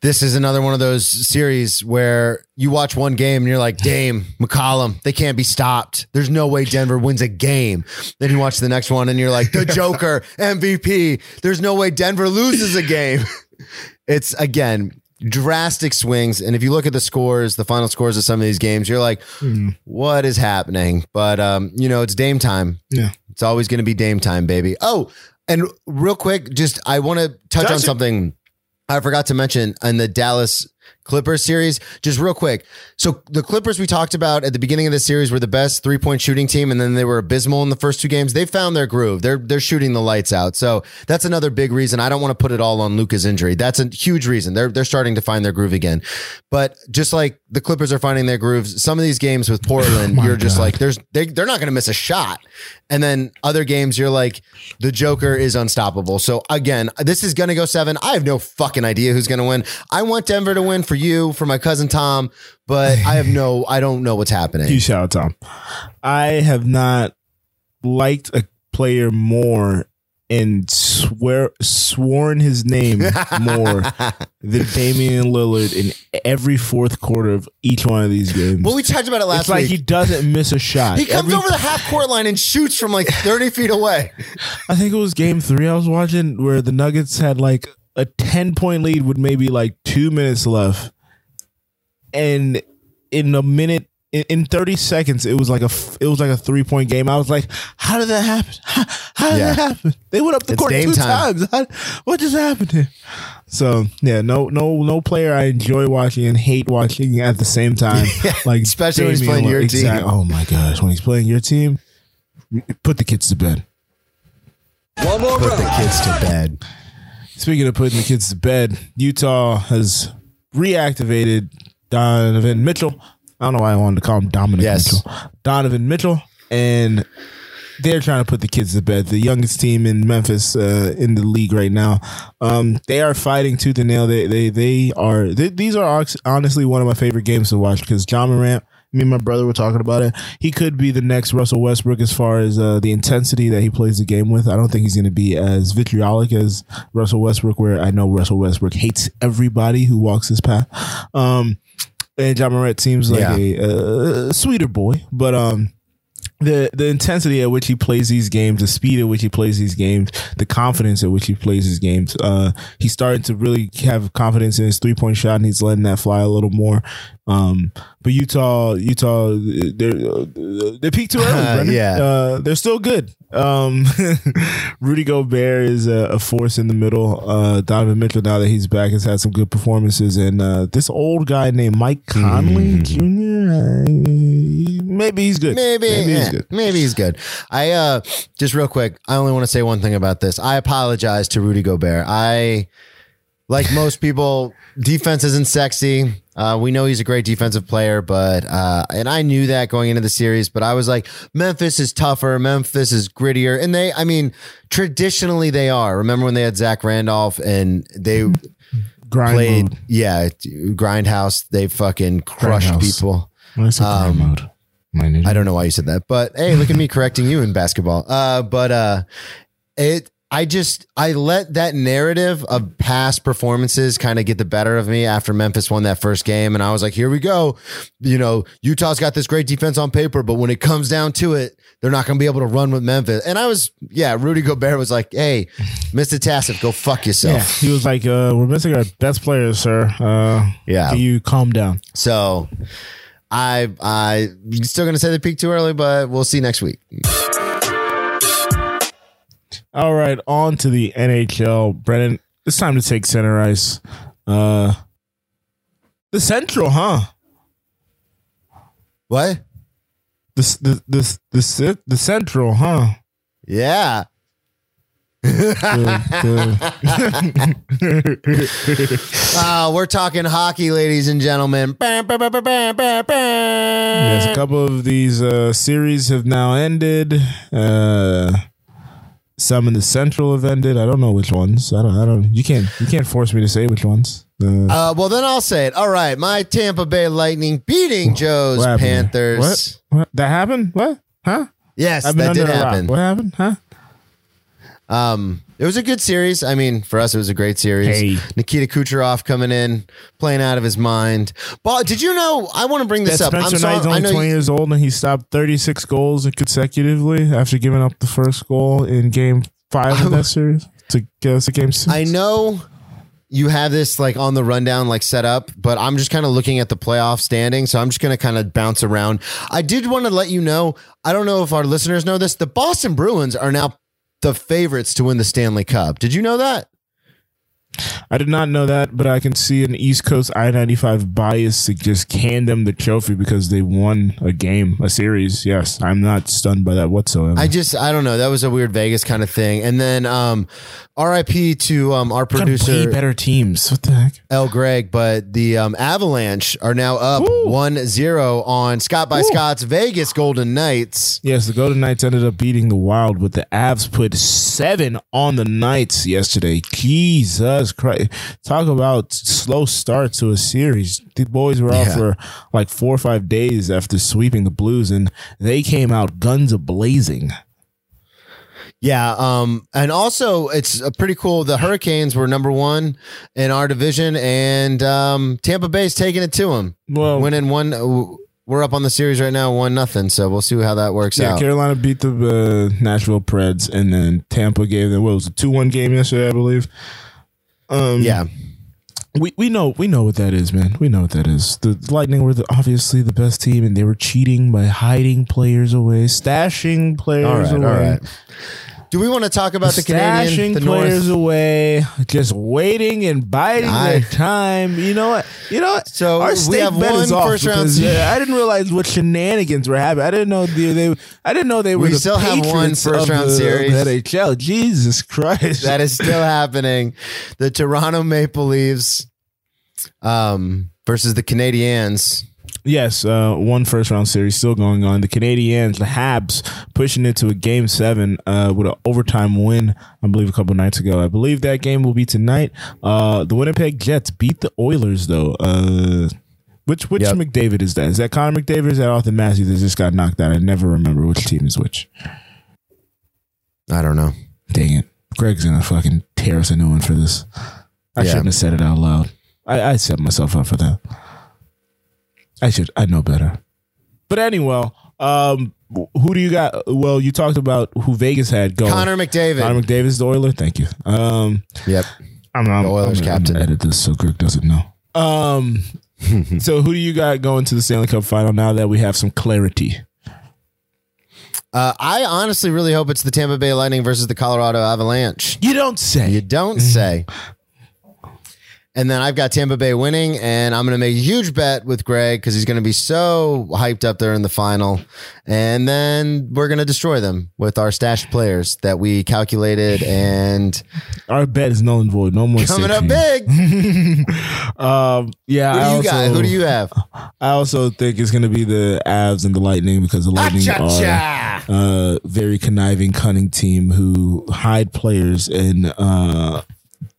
[SPEAKER 1] this is another one of those series where you watch one game and you're like, Dame, McCollum, they can't be stopped. There's no way Denver wins a game. Then you watch the next one and you're like, the Joker, MVP. There's no way Denver loses a game. It's again drastic swings. And if you look at the scores, the final scores of some of these games, you're like, what is happening? But um, you know, it's Dame time.
[SPEAKER 2] Yeah.
[SPEAKER 1] It's always going to be Dame time, baby. Oh, and real quick, just I want to touch
[SPEAKER 2] Touch
[SPEAKER 1] on
[SPEAKER 2] it.
[SPEAKER 1] something I forgot to mention in the Dallas Clippers series. Just real quick. So the Clippers we talked about at the beginning of the series were the best three point shooting team, and then they were abysmal in the first two games. They found their groove. They're they're shooting the lights out. So that's another big reason. I don't want to put it all on Luka's injury. That's a huge reason. They're they're starting to find their groove again. But just like the Clippers are finding their grooves, some of these games with Portland, oh
[SPEAKER 2] my
[SPEAKER 1] you're just
[SPEAKER 2] God.
[SPEAKER 1] like, there's they they're not going to miss a shot. And then other games, you're like, the Joker is unstoppable. So again, this is going to go seven. I have no fucking idea who's going to win. I want Denver to win for you, for my cousin Tom, but I have no, I don't know what's happening.
[SPEAKER 2] You shout out Tom. I have not liked a player more and swear sworn his name more than Damian Lillard in every fourth quarter of each one of these games.
[SPEAKER 1] Well, we talked about it last
[SPEAKER 2] it's like he doesn't miss a shot.
[SPEAKER 1] He comes
[SPEAKER 2] Every-
[SPEAKER 1] over the half court line and shoots from like 30 feet away.
[SPEAKER 2] I think it was game three I was watching where the Nuggets had like a 10 point lead with maybe like two minutes left. And in a minute, in, in 30 seconds, it was like a it was like a three point game. I was like, how did that happen? How, how did
[SPEAKER 1] Yeah.
[SPEAKER 2] that happen? They went up the
[SPEAKER 1] It's
[SPEAKER 2] court two
[SPEAKER 1] time.
[SPEAKER 2] times. How, what just happened here? So yeah, no, no, no player I enjoy watching and hate watching at the same time. Like
[SPEAKER 1] especially when he's
[SPEAKER 2] Damian
[SPEAKER 1] playing your
[SPEAKER 2] Lillard.
[SPEAKER 1] team.
[SPEAKER 2] Exact- Oh my gosh, when he's playing your team, put the kids to bed.
[SPEAKER 3] One more
[SPEAKER 1] Put
[SPEAKER 3] round.
[SPEAKER 1] the kids to bed.
[SPEAKER 2] Speaking of putting the kids to bed, Utah has reactivated Donovan Mitchell. I don't know why I wanted to call him Dominic
[SPEAKER 1] Yes.
[SPEAKER 2] Mitchell. Donovan Mitchell. And they're trying to put the kids to bed. The youngest team in Memphis uh, in the league right now. Um, they are fighting tooth and nail. They they they are. They, these are honestly one of my favorite games to watch because Ja Morant. Me and my brother were talking about it. He could be the next Russell Westbrook as far as uh, the intensity that he plays the game with. I don't think he's going to be as vitriolic as Russell Westbrook, where I know Russell Westbrook hates everybody who walks his path. Um, and Ja Morant seems like
[SPEAKER 1] Yeah.
[SPEAKER 2] a, uh sweeter boy, but um, the the intensity at which he plays these games, the speed at which he plays these games, the confidence at which he plays these games. Uh, he's starting to really have confidence in his three point shot, and he's letting that fly a little more. Um, but Utah, Utah, they're they peaked too early. Brendan.
[SPEAKER 1] Yeah.
[SPEAKER 2] uh, they're still good. Um, Rudy Gobert is a, a force in the middle. Uh, Donovan Mitchell, now that he's back, has had some good performances, and uh, this old guy named Mike Conley Jr. uh, maybe he's good.
[SPEAKER 1] Maybe,
[SPEAKER 2] maybe he's good.
[SPEAKER 1] maybe he's good. I uh just real quick, I only want to say one thing about this. I apologize to Rudy Gobert. I like most people, defense isn't sexy. Uh, we know he's a great defensive player, but uh, and I knew that going into the series. But I was like, Memphis is tougher. Memphis is grittier, and they, I mean, traditionally they are. Remember when they had Zach Randolph and they
[SPEAKER 2] Grind
[SPEAKER 1] played,
[SPEAKER 2] mode.
[SPEAKER 1] yeah, Grindhouse. They fucking crushed
[SPEAKER 2] Grindhouse.
[SPEAKER 1] people.
[SPEAKER 2] When I said grind mode.
[SPEAKER 1] Um, I don't know why you said that, but hey, look at me correcting you in basketball. Uh, but uh, it, I just, I let that narrative of past performances kind of get the better of me after Memphis won that first game, and I was like, here we go. You know, Utah's got this great defense on paper, but when it comes down to it, they're not going to be able to run with Memphis. And I was, yeah, Rudy Gobert was like, hey, Mr. Tassif, go fuck yourself.
[SPEAKER 2] Yeah, he was like, uh, "We're missing our best players, sir. Uh,
[SPEAKER 1] Yeah.
[SPEAKER 2] you calm down?"
[SPEAKER 1] So. I I still gonna say they peaked too early, but we'll see next week.
[SPEAKER 2] All right, on to the NHL. Brennan, it's time to take center ice. Uh, the Central, huh?
[SPEAKER 1] What?
[SPEAKER 2] The the the the, the, the Central, huh?
[SPEAKER 1] Yeah. Uh, we're talking hockey, ladies and gentlemen.
[SPEAKER 2] yes, a couple of these uh, series have now ended. Uh, some in the Central have ended. I don't know which ones. I don't. I don't. You can't. You can't force me to say which ones. Uh,
[SPEAKER 1] Uh, well, then I'll say it. All right. My Tampa Bay Lightning beating Joe's
[SPEAKER 2] what?
[SPEAKER 1] Panthers.
[SPEAKER 2] What? What? That happened? What? Huh?
[SPEAKER 1] Yes, that did
[SPEAKER 2] rock.
[SPEAKER 1] happen.
[SPEAKER 2] What happened? Huh?
[SPEAKER 1] Um, it was a good series. I mean, for us, it was a great series.
[SPEAKER 2] Hey.
[SPEAKER 1] Nikita Kucherov coming in, playing out of his mind. But did you know? I want to bring this
[SPEAKER 2] That
[SPEAKER 1] up.
[SPEAKER 2] Spencer
[SPEAKER 1] sorry-
[SPEAKER 2] Knight's only
[SPEAKER 1] know
[SPEAKER 2] 20
[SPEAKER 1] you-
[SPEAKER 2] years old and he stopped 36 goals consecutively after giving up the first goal in game five of that series to get us to game six.
[SPEAKER 1] I know you have this like on the rundown, like set up, but I'm just kind of looking at the playoff standing. So I'm just going to kind of bounce around. I did want to let you know, I don't know if our listeners know this. The Boston Bruins are now the favorites to win the Stanley Cup. Did you know that?
[SPEAKER 2] I did not know that, but I can see an East Coast I 95 bias to just hand them the trophy because they won a game, a series. Yes, I'm not stunned by that whatsoever.
[SPEAKER 1] I just, I don't know. That was a weird Vegas kind of thing. And then, um, RIP to um, our producer,
[SPEAKER 2] better teams. What the heck?
[SPEAKER 1] El Greg, but the um, Avalanche are now up 1 0 on Scott by Scott's Vegas Golden Knights.
[SPEAKER 2] Yes, the Golden Knights ended up beating the Wild, but the Avs put seven on the Knights yesterday. Jesus Christ. Talk about slow start to a series. The boys were out
[SPEAKER 1] Yeah.
[SPEAKER 2] for like four or five days after sweeping the Blues, and they came out guns a blazing.
[SPEAKER 1] Yeah, um, and also it's pretty cool. The Hurricanes were number one in our division, and um, Tampa Bay's taking it to them.
[SPEAKER 2] Well-
[SPEAKER 1] winning one. uh, We're up on the series right now, one nothing. So we'll see how that works out.
[SPEAKER 2] Yeah,
[SPEAKER 1] out.
[SPEAKER 2] Carolina beat the uh, Nashville Preds, and then Tampa gave them what was a two one game yesterday, I believe. Um,
[SPEAKER 1] yeah,
[SPEAKER 2] we we know we know what that is, man. We know what that is. The Lightning were the, obviously the best team, and they were cheating by hiding players away, stashing players
[SPEAKER 1] all right,
[SPEAKER 2] away.
[SPEAKER 1] right. Do we want to talk about the Canadian, the
[SPEAKER 2] players
[SPEAKER 1] North?
[SPEAKER 2] away, just waiting and biding
[SPEAKER 1] I-
[SPEAKER 2] their time. You know what? You know what?
[SPEAKER 1] So
[SPEAKER 2] our
[SPEAKER 1] we have
[SPEAKER 2] bet is off
[SPEAKER 1] first round
[SPEAKER 2] I didn't realize what shenanigans were happening. I didn't know they, they I didn't know they were
[SPEAKER 1] We
[SPEAKER 2] the
[SPEAKER 1] still have one first
[SPEAKER 2] Patriots
[SPEAKER 1] first
[SPEAKER 2] of
[SPEAKER 1] round
[SPEAKER 2] the,
[SPEAKER 1] series.
[SPEAKER 2] NHL. Jesus Christ!
[SPEAKER 1] That is still happening. The Toronto Maple Leafs um, versus the Canadiens.
[SPEAKER 2] Yes, uh, one first round series still going on. The Canadiens, the Habs, pushing it to a game seven uh, with an overtime win, I believe, a couple nights ago. I believe that game will be tonight. Uh, the Winnipeg Jets beat the Oilers, though. Uh, which which
[SPEAKER 1] Yep.
[SPEAKER 2] McDavid is that? Is that Connor McDavid? Or is that Auston Matthews that just got knocked out? I never remember which team is which.
[SPEAKER 1] I don't know.
[SPEAKER 2] Dang it. Greg's gonna fucking tear us a new one for this. I
[SPEAKER 1] Yeah.
[SPEAKER 2] shouldn't have said it out loud. I, I set myself up for that. I should. I know better. But anyway, um, who do you got? Well, you talked about who Vegas had going.
[SPEAKER 1] Connor McDavid.
[SPEAKER 2] Connor McDavid is the Oiler. Thank you. Um,
[SPEAKER 1] Yep.
[SPEAKER 2] I'm, I'm
[SPEAKER 1] The Oilers
[SPEAKER 2] I'm,
[SPEAKER 1] captain.
[SPEAKER 2] I'm edit this so Greg doesn't know. Um, so who do you got going to the Stanley Cup final now that we have some clarity?
[SPEAKER 1] Uh, I honestly really hope it's the Tampa Bay Lightning versus the Colorado Avalanche.
[SPEAKER 2] You don't say.
[SPEAKER 1] You don't say. And then I've got Tampa Bay winning, and I'm going to make a huge bet with Greg because he's going to be so hyped up there in the final. And then we're going to destroy them with our stashed players that we calculated and
[SPEAKER 2] Our bet is null and void. No more
[SPEAKER 1] coming up big.
[SPEAKER 2] Um, yeah.
[SPEAKER 1] Who do you
[SPEAKER 2] also,
[SPEAKER 1] got? Who do you have?
[SPEAKER 2] I also think it's going to be the Avs and the Lightning because the Lightning are
[SPEAKER 1] Cha-cha-cha.
[SPEAKER 2] uh, very conniving, cunning team who hide players and uh,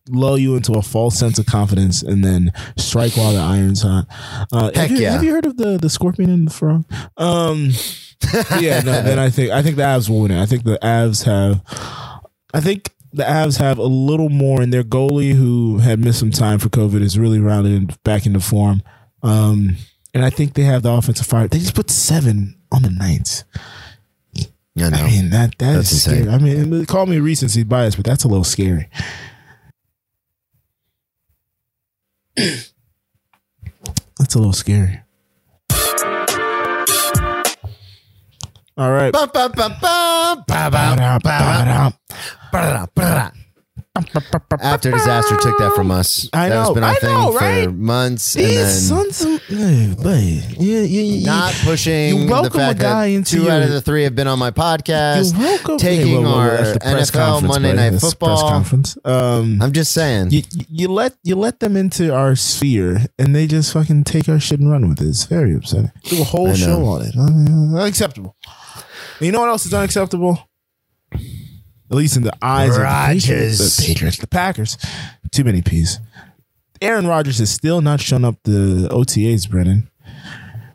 [SPEAKER 2] lull you into a false sense of confidence and then strike while the iron's hot. Uh,
[SPEAKER 1] Heck
[SPEAKER 2] have, you,
[SPEAKER 1] yeah.
[SPEAKER 2] have you heard of the the scorpion and the frog? Um, yeah, no, then I think I think the Avs will win it. I think the Avs have. I think the Avs have a little more, and their goalie, who had missed some time for COVID, is really rounded back into form. Um, and I think they have the offensive fire. They just put seven on the Knights.
[SPEAKER 1] I know.
[SPEAKER 2] I mean that that
[SPEAKER 1] That's
[SPEAKER 2] is scary. I mean, call me a recency bias, but that's a little scary. that's a little scary. All right.
[SPEAKER 1] After disaster took that from us.
[SPEAKER 2] I
[SPEAKER 1] That has been our
[SPEAKER 2] I
[SPEAKER 1] thing
[SPEAKER 2] know,
[SPEAKER 1] for
[SPEAKER 2] right?
[SPEAKER 1] months. And
[SPEAKER 2] These
[SPEAKER 1] then
[SPEAKER 2] sons of hey, buddy, you, you, you,
[SPEAKER 1] not pushing
[SPEAKER 2] you
[SPEAKER 1] the
[SPEAKER 2] welcome
[SPEAKER 1] fact
[SPEAKER 2] a guy
[SPEAKER 1] that
[SPEAKER 2] into
[SPEAKER 1] two
[SPEAKER 2] your-
[SPEAKER 1] out of the three have been on my podcast.
[SPEAKER 2] you welcome
[SPEAKER 1] taking
[SPEAKER 2] Hey, whoa, whoa, whoa,
[SPEAKER 1] our
[SPEAKER 2] that's the press
[SPEAKER 1] NFL
[SPEAKER 2] conference,
[SPEAKER 1] Monday
[SPEAKER 2] buddy.
[SPEAKER 1] Night
[SPEAKER 2] That's the press
[SPEAKER 1] Football.
[SPEAKER 2] conference. Um,
[SPEAKER 1] I'm just saying.
[SPEAKER 2] you, you let you let them into our sphere and they just fucking take our shit and run with it. It's very upsetting. Do a whole
[SPEAKER 1] know.
[SPEAKER 2] show on it. Uh, unacceptable. You know what else is unacceptable? At least in the eyes of the Patriots, the Patriots, the Packers. Too many P's. Aaron Rodgers has still not shown up the OTAs, Brennan.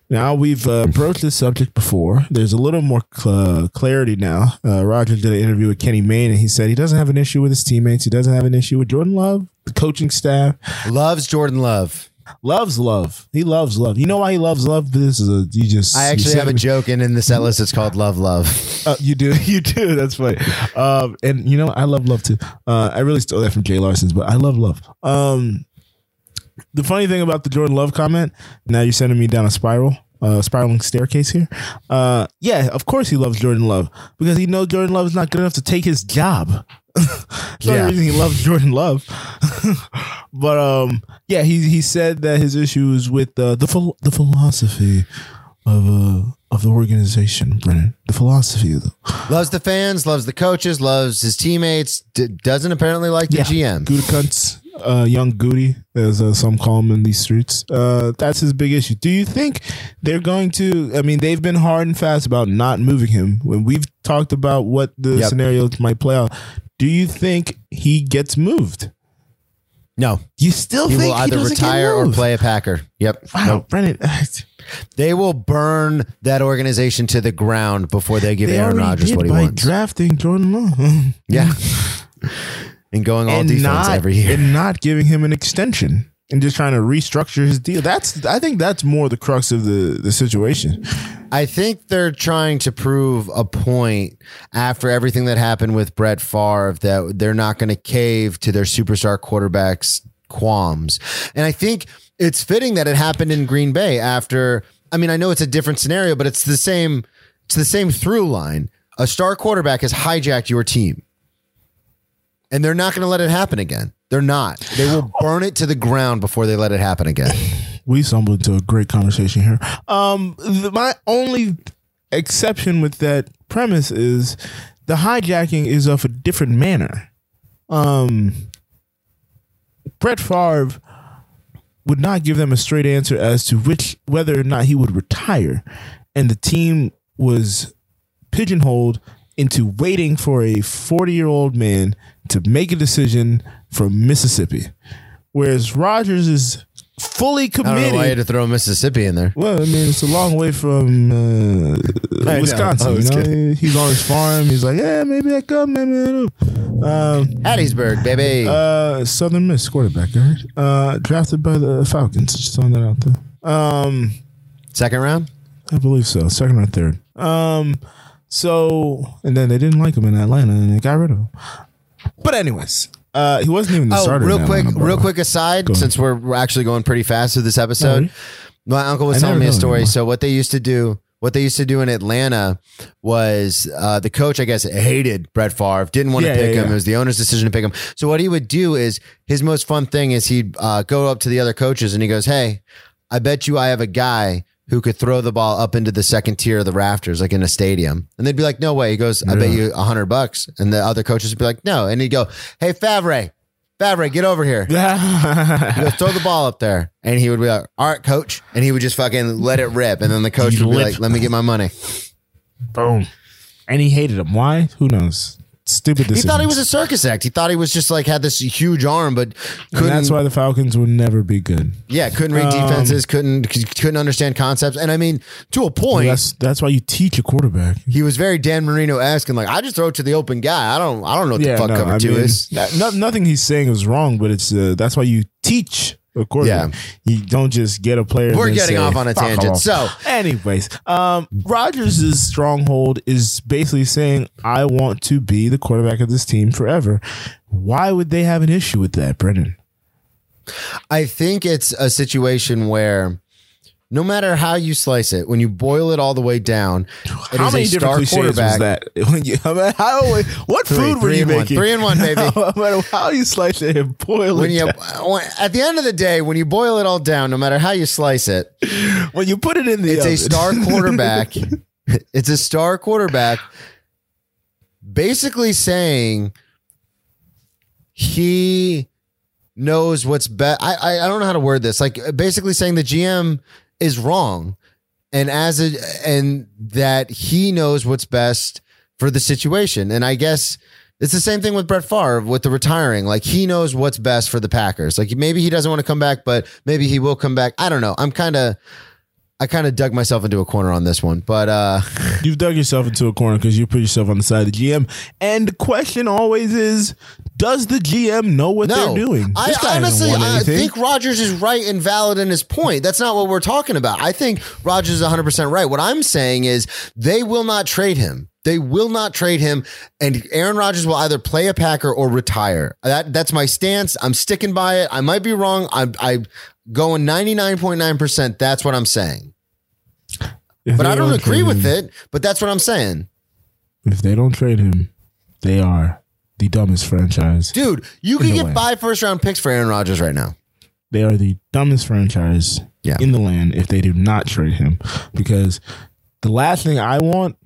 [SPEAKER 2] Now we've uh, broached this subject before. There's a little more cl- clarity now. Uh, Roger did an interview with Kenny Mayne, and he said he doesn't have an issue with his teammates. He doesn't have an issue with Jordan Love, the coaching staff.
[SPEAKER 1] Loves Jordan Love.
[SPEAKER 2] Loves love. He loves love. You know why he loves love? This is a you just.
[SPEAKER 1] I actually have a
[SPEAKER 2] me-
[SPEAKER 1] joke in, in the set list. It's called Love Love.
[SPEAKER 2] Uh, you do, you do. That's funny. Um, and you know, I love love too. Uh, I really stole that from Jay Larson's, but I love love. Um, the funny thing about the Jordan Love comment, now you're sending me down a spiral, uh, spiraling staircase here. Uh, yeah, of course he loves Jordan Love because he knows Jordan Love is not good enough to take his job. That's
[SPEAKER 1] Yeah.
[SPEAKER 2] only reason he loves Jordan Love. But um, yeah, he he said that his issue is with uh, the phil- the philosophy of uh of the organization, Brennan. The philosophy of the
[SPEAKER 1] loves the fans, loves the coaches, loves his teammates. D- doesn't apparently like the GM.
[SPEAKER 2] Gouda cunts, uh, young Goody, as uh, some call him in these streets. Uh, that's his big issue. Do you think they're going to? I mean, they've been hard and fast about not moving him. When we've talked about what the
[SPEAKER 1] Yep.
[SPEAKER 2] scenarios might play out, do you think he gets moved?
[SPEAKER 1] No,
[SPEAKER 2] You still
[SPEAKER 1] he
[SPEAKER 2] think
[SPEAKER 1] will either retire or play a Packer. Yep.
[SPEAKER 2] Wow,
[SPEAKER 1] Nope.
[SPEAKER 2] Brennan.
[SPEAKER 1] They will burn that organization to the ground before they give
[SPEAKER 2] They
[SPEAKER 1] Aaron Rodgers what he
[SPEAKER 2] by
[SPEAKER 1] wants.
[SPEAKER 2] drafting Jordan Love.
[SPEAKER 1] yeah. and going all
[SPEAKER 2] and
[SPEAKER 1] defense
[SPEAKER 2] not
[SPEAKER 1] every year.
[SPEAKER 2] and not giving him an extension and just trying to restructure his deal. That's I think that's more the crux of the the situation.
[SPEAKER 1] I think they're trying to prove a point after everything that happened with Brett Favre that they're not going to cave to their superstar quarterback's qualms. And I think it's fitting that it happened in Green Bay after I mean I know it's a different scenario but it's the same it's the same through line. A star quarterback has hijacked your team. And they're not going to let it happen again. They're not. They will burn it to the ground before they let it happen again.
[SPEAKER 2] We stumbled into a great conversation here. Um, the, my only exception with that premise is the hijacking is of a different manner. Um, Brett Favre would not give them a straight answer as to which whether or not he would retire, and the team was pigeonholed into waiting for a 40 year old man to make a decision from Mississippi, whereas Rodgers is fully
[SPEAKER 1] I don't know
[SPEAKER 2] committed.
[SPEAKER 1] why you had to throw Mississippi in there.
[SPEAKER 2] Well, I mean, it's a long way from uh,
[SPEAKER 1] I know.
[SPEAKER 2] Wisconsin. You know?
[SPEAKER 1] kidding.
[SPEAKER 2] He's on his farm. He's like, yeah, maybe I come, maybe I don't. Um,
[SPEAKER 1] Hattiesburg, baby.
[SPEAKER 2] uh, Southern Miss quarterback, heard. Uh, drafted by the Falcons. Just throwing that out there. Um,
[SPEAKER 1] Second round?
[SPEAKER 2] I believe so. Second or third. Um, so and then they didn't like him in Atlanta, and they got rid of him. But anyways, uh, he wasn't even the
[SPEAKER 1] Oh,
[SPEAKER 2] starter.
[SPEAKER 1] real quick,
[SPEAKER 2] Atlanta,
[SPEAKER 1] real quick aside, since we're, we're actually going pretty fast through this episode.
[SPEAKER 2] Alright.
[SPEAKER 1] My uncle was
[SPEAKER 2] I
[SPEAKER 1] telling me a story. So what they used to do, what they used to do in Atlanta was uh, the coach, I guess, hated Brett Favre, didn't want to pick
[SPEAKER 2] yeah,
[SPEAKER 1] him.
[SPEAKER 2] yeah.
[SPEAKER 1] It was the owner's decision to pick him. So what he would do is his most fun thing is he'd uh, go up to the other coaches and he goes, "Hey, I bet you I have a guy." Who could throw the ball up into the second tier of the rafters, like in a stadium? And they'd be like, "No way." He goes, "I bet you a hundred bucks." And the other coaches would be like, "No." And he'd go, "Hey, Favre, Favre, get over here." He goes, throw the ball up there. And he would be like, all right, coach. And he would just fucking let it rip. And then the coach
[SPEAKER 2] He
[SPEAKER 1] would be
[SPEAKER 2] lit-
[SPEAKER 1] like, let me get my money.
[SPEAKER 2] Boom. And he hated him. Why? Who knows? Stupid
[SPEAKER 1] He thought he was a circus act. He thought he was just like had this huge arm, but couldn't.
[SPEAKER 2] that's why the Falcons would never be good.
[SPEAKER 1] yeah, couldn't read
[SPEAKER 2] Um,
[SPEAKER 1] defenses, couldn't couldn't understand concepts. And I mean, to a point,
[SPEAKER 2] That's that's why you teach a quarterback.
[SPEAKER 1] he was very Dan Marino esque and like, I just throw it to the open guy. I don't I don't know what the fuck
[SPEAKER 2] no,
[SPEAKER 1] cover
[SPEAKER 2] I
[SPEAKER 1] two
[SPEAKER 2] mean,
[SPEAKER 1] is.
[SPEAKER 2] that- no- nothing he's saying is wrong, but it's uh, that's why you teach a quarterback. You don't just get a player.
[SPEAKER 1] We're getting
[SPEAKER 2] say,
[SPEAKER 1] off on a tangent.
[SPEAKER 2] off."
[SPEAKER 1] So-
[SPEAKER 2] anyways, um, Rodgers' stronghold is basically saying, "I want to be the quarterback of this team forever." Why would they have an issue with that, Brendan?
[SPEAKER 1] I think it's a situation where no matter how you slice it, when you boil it all the way down, it
[SPEAKER 2] How
[SPEAKER 1] is
[SPEAKER 2] many
[SPEAKER 1] a
[SPEAKER 2] different
[SPEAKER 1] star
[SPEAKER 2] was
[SPEAKER 1] quarterback.
[SPEAKER 2] that? When you, I mean, how, what
[SPEAKER 1] Three,
[SPEAKER 2] food were you
[SPEAKER 1] one.
[SPEAKER 2] making?
[SPEAKER 1] Three and one, baby.
[SPEAKER 2] no matter how you slice it and boil
[SPEAKER 1] when
[SPEAKER 2] it,
[SPEAKER 1] you
[SPEAKER 2] down.
[SPEAKER 1] at the end of the day, when you boil it all down, no matter how you slice it,
[SPEAKER 2] when you put it in the
[SPEAKER 1] it's a star quarterback. it's a star quarterback basically saying he knows what's best. I, I I don't know how to word this. Like basically saying the GM is wrong, and as a and that he knows what's best for the situation. And I guess it's the same thing with Brett Favre with the retiring. Like he knows what's best for the Packers. Like maybe he doesn't want to come back, but maybe he will come back. I don't know. I'm kind of. I kind of dug myself into a corner on this one, but uh,
[SPEAKER 2] You've dug yourself into a corner because you put yourself on the side of the GM. And the question always is, does the GM know what
[SPEAKER 1] no.
[SPEAKER 2] they're doing?
[SPEAKER 1] I honestly, I think Rodgers is right and valid in his point. That's not what we're talking about. I think Rodgers is 100 percent right. What I'm saying is they will not trade him. They will not trade him, and Aaron Rodgers will either play a Packer or retire. That that's my stance. I'm sticking by it. I might be wrong. I'm I going 99.9 percent. That's what I'm saying.
[SPEAKER 2] If
[SPEAKER 1] But I don't agree with
[SPEAKER 2] him-
[SPEAKER 1] it. But that's what I'm saying.
[SPEAKER 2] If they don't trade him, they are the dumbest franchise.
[SPEAKER 1] Dude, you can get
[SPEAKER 2] land.
[SPEAKER 1] five first round picks for Aaron Rodgers right now.
[SPEAKER 2] They are the dumbest franchise
[SPEAKER 1] Yeah.
[SPEAKER 2] in the land if they do not trade him. Because the last thing I want,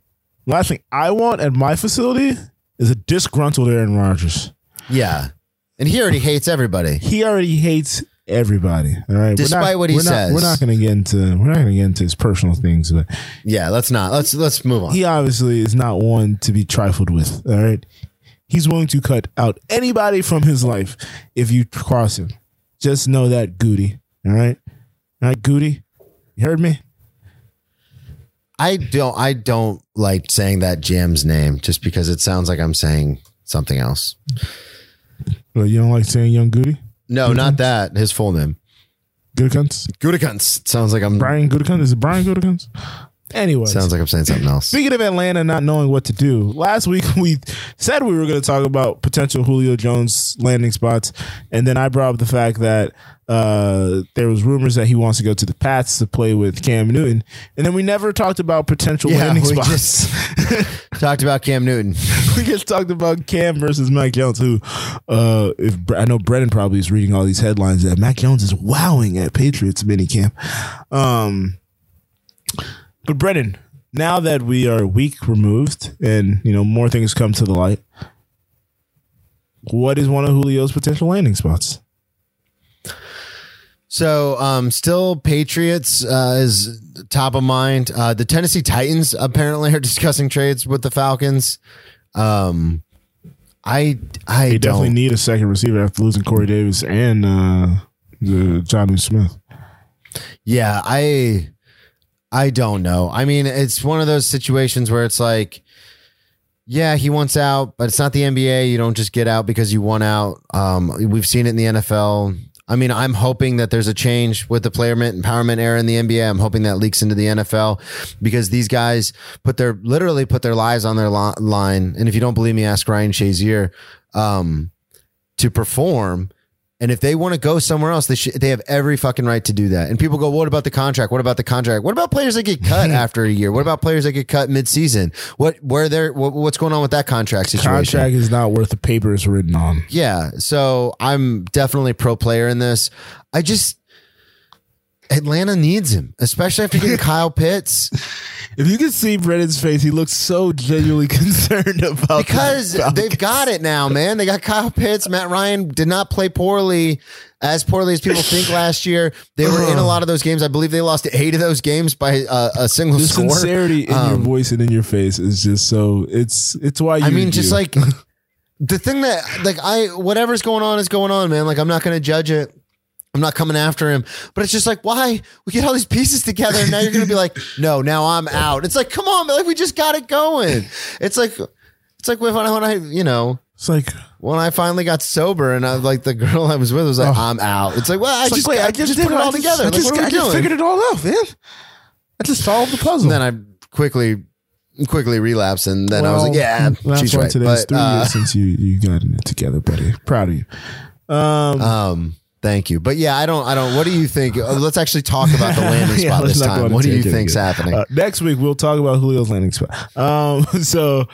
[SPEAKER 2] last thing I want at my facility is a disgruntled Aaron Rodgers.
[SPEAKER 1] Yeah. And he already hates everybody.
[SPEAKER 2] He already hates everybody. All right.
[SPEAKER 1] Despite
[SPEAKER 2] not-
[SPEAKER 1] what he
[SPEAKER 2] we're not-
[SPEAKER 1] says.
[SPEAKER 2] we're not going to get into we're not going to get into his personal things, but
[SPEAKER 1] Yeah, let's not. Let's let's move on.
[SPEAKER 2] he obviously is not one to be trifled with. All right. He's willing to cut out anybody from his life if you cross him. Just know that, Goody. All right. All right, Goody. You heard me?
[SPEAKER 1] I don't I don't like saying that GM's name just because it sounds like I'm saying something else.
[SPEAKER 2] Well, you don't like saying young Goody?
[SPEAKER 1] No, not that. His full name.
[SPEAKER 2] Goodicunts?
[SPEAKER 1] Gudikunst. Sounds like I'm
[SPEAKER 2] Brian Goodicunts? Is it Brian Goodicunts? Anyway.
[SPEAKER 1] sounds like I'm saying something else.
[SPEAKER 2] Speaking of Atlanta not knowing what to do, last week we said we were going to talk about potential Julio Jones landing spots, and then I brought up the fact that uh, there was rumors that he wants to go to the Pats to play with Cam Newton, and then we never talked about potential
[SPEAKER 1] Yeah,
[SPEAKER 2] landing
[SPEAKER 1] we
[SPEAKER 2] spots.
[SPEAKER 1] Talked about Cam Newton.
[SPEAKER 2] we just talked about Cam versus Mac Jones, who, uh, if I know Brennan probably is reading all these headlines that Mac Jones is wowing at Patriots minicamp. Um, but Brennan, now that we are a week removed and you know more things come to the light, what is one of Julio's potential landing spots?
[SPEAKER 1] So, um, still Patriots uh, is top of mind. Uh, the Tennessee Titans apparently are discussing trades with the Falcons. Um, I I
[SPEAKER 2] They definitely need a second receiver after losing Corey Davis and uh, the Jonnu Smith.
[SPEAKER 1] Yeah, I I don't know. I mean, it's one of those situations where it's like, yeah, he wants out, but it's not the NBA. You don't just get out because you want out. Um, we've seen it in the NFL. I mean, I'm hoping that there's a change with the player empowerment era in the NBA. I'm hoping that leaks into the NFL because these guys put their literally put their lives on their line. And if you don't believe me, ask Ryan Shazier um, to perform. And if they want to go somewhere else, they should, they have every fucking right to do that. And people go, "What about the contract? What about the contract? What about players that get cut after a year? What about players that get cut mid-season? What where they're what, what's going on with that contract situation?"
[SPEAKER 2] Contract is not worth the paper it's written on.
[SPEAKER 1] Yeah, so I'm definitely pro player in this. I just Atlanta needs him, especially after getting Kyle Pitts
[SPEAKER 2] If you could see Brennan's face, he looks so genuinely concerned about
[SPEAKER 1] because
[SPEAKER 2] the
[SPEAKER 1] they've got it now, man. They got Kyle Pitts. Matt Ryan did not play poorly, as poorly as people think last year. They were in a lot of those games. I believe they lost eight of those games by a, a single
[SPEAKER 2] the
[SPEAKER 1] score.
[SPEAKER 2] sincerity in your
[SPEAKER 1] Um,
[SPEAKER 2] voice and in your face is just so it's it's why you
[SPEAKER 1] I mean, just
[SPEAKER 2] you.
[SPEAKER 1] like the thing that like I whatever's going on is going on, man. Like I'm not going to judge it. I'm not coming after him, but it's just like why we get all these pieces together and now you're going to be like, no, now I'm out. It's like, come on, like we just got it going. It's like, it's like when I, when I, you know,
[SPEAKER 2] it's like
[SPEAKER 1] when I finally got sober and I like the girl I was with was like, I'm out. It's like, well, I
[SPEAKER 2] it's
[SPEAKER 1] just,
[SPEAKER 2] like, wait,
[SPEAKER 1] I just, put it all together.
[SPEAKER 2] I just,
[SPEAKER 1] are we
[SPEAKER 2] I just figured it all out, man. I just solved the puzzle.
[SPEAKER 1] And then I quickly, quickly relapsed, and then I was like, yeah,
[SPEAKER 2] that's
[SPEAKER 1] she's right.
[SPEAKER 2] Today's
[SPEAKER 1] But,
[SPEAKER 2] three
[SPEAKER 1] uh,
[SPEAKER 2] years since you you got it together, buddy. Proud of you. Um,
[SPEAKER 1] Um, thank you. But yeah, I don't, I don't, what do you think? Uh, Let's actually talk about the landing spot
[SPEAKER 2] let's
[SPEAKER 1] this time. What do you think's
[SPEAKER 2] again.
[SPEAKER 1] happening?
[SPEAKER 2] Uh, next week we'll talk about Julio's landing spot. Um, so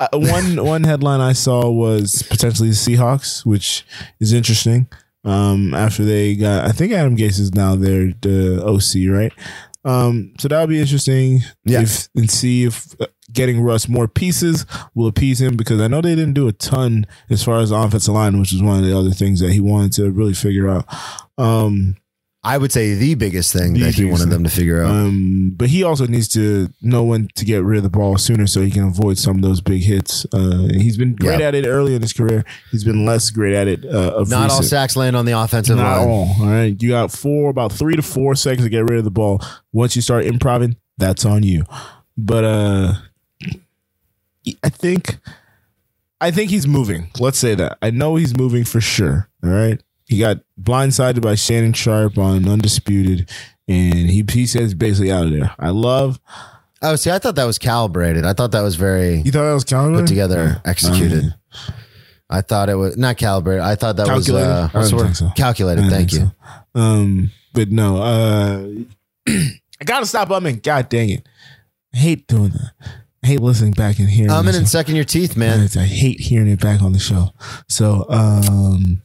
[SPEAKER 2] uh, one one headline I saw was potentially the Seahawks, which is interesting. Um, after they got, I think Adam Gase is now their the OC, right? Um, so that would be interesting.
[SPEAKER 1] Yeah.
[SPEAKER 2] If, and see if uh, getting Russ more pieces will appease him because I know they didn't do a ton as far as the offensive line, which is one of the other things that he wanted to really figure out. Um,
[SPEAKER 1] I would say the biggest thing
[SPEAKER 2] The
[SPEAKER 1] that he wanted
[SPEAKER 2] thing.
[SPEAKER 1] them to figure out.
[SPEAKER 2] Um, but he also needs to know when to get rid of the ball sooner so he can avoid some of those big hits. Uh, he's been great
[SPEAKER 1] Yeah.
[SPEAKER 2] at it early in his career. He's been less great at it. Uh, of
[SPEAKER 1] Not all sacks land on the offensive
[SPEAKER 2] Not
[SPEAKER 1] line.
[SPEAKER 2] all. All right. You got four, about three to four seconds to get rid of the ball. Once you start improving, that's on you. But uh I think I think he's moving. Let's say that. I know he's moving for sure. All right. He got blindsided by Shannon Sharpe on Undisputed, and he he says basically out of there. I love
[SPEAKER 1] Oh, see, I thought that was calibrated. I thought that was very
[SPEAKER 2] you thought that was calibrated?
[SPEAKER 1] put together, executed. I thought it was not calibrated. I thought that
[SPEAKER 2] Calculated?
[SPEAKER 1] was uh, what's the
[SPEAKER 2] don't
[SPEAKER 1] word?
[SPEAKER 2] think so.
[SPEAKER 1] calculated.
[SPEAKER 2] I
[SPEAKER 1] Thank you.
[SPEAKER 2] so. Um, but no, uh, I gotta stop umming. God dang it! I hate doing that. I hate listening back and hearing.
[SPEAKER 1] I'm in and sucking your teeth, man.
[SPEAKER 2] I hate hearing it back on the show. So, um,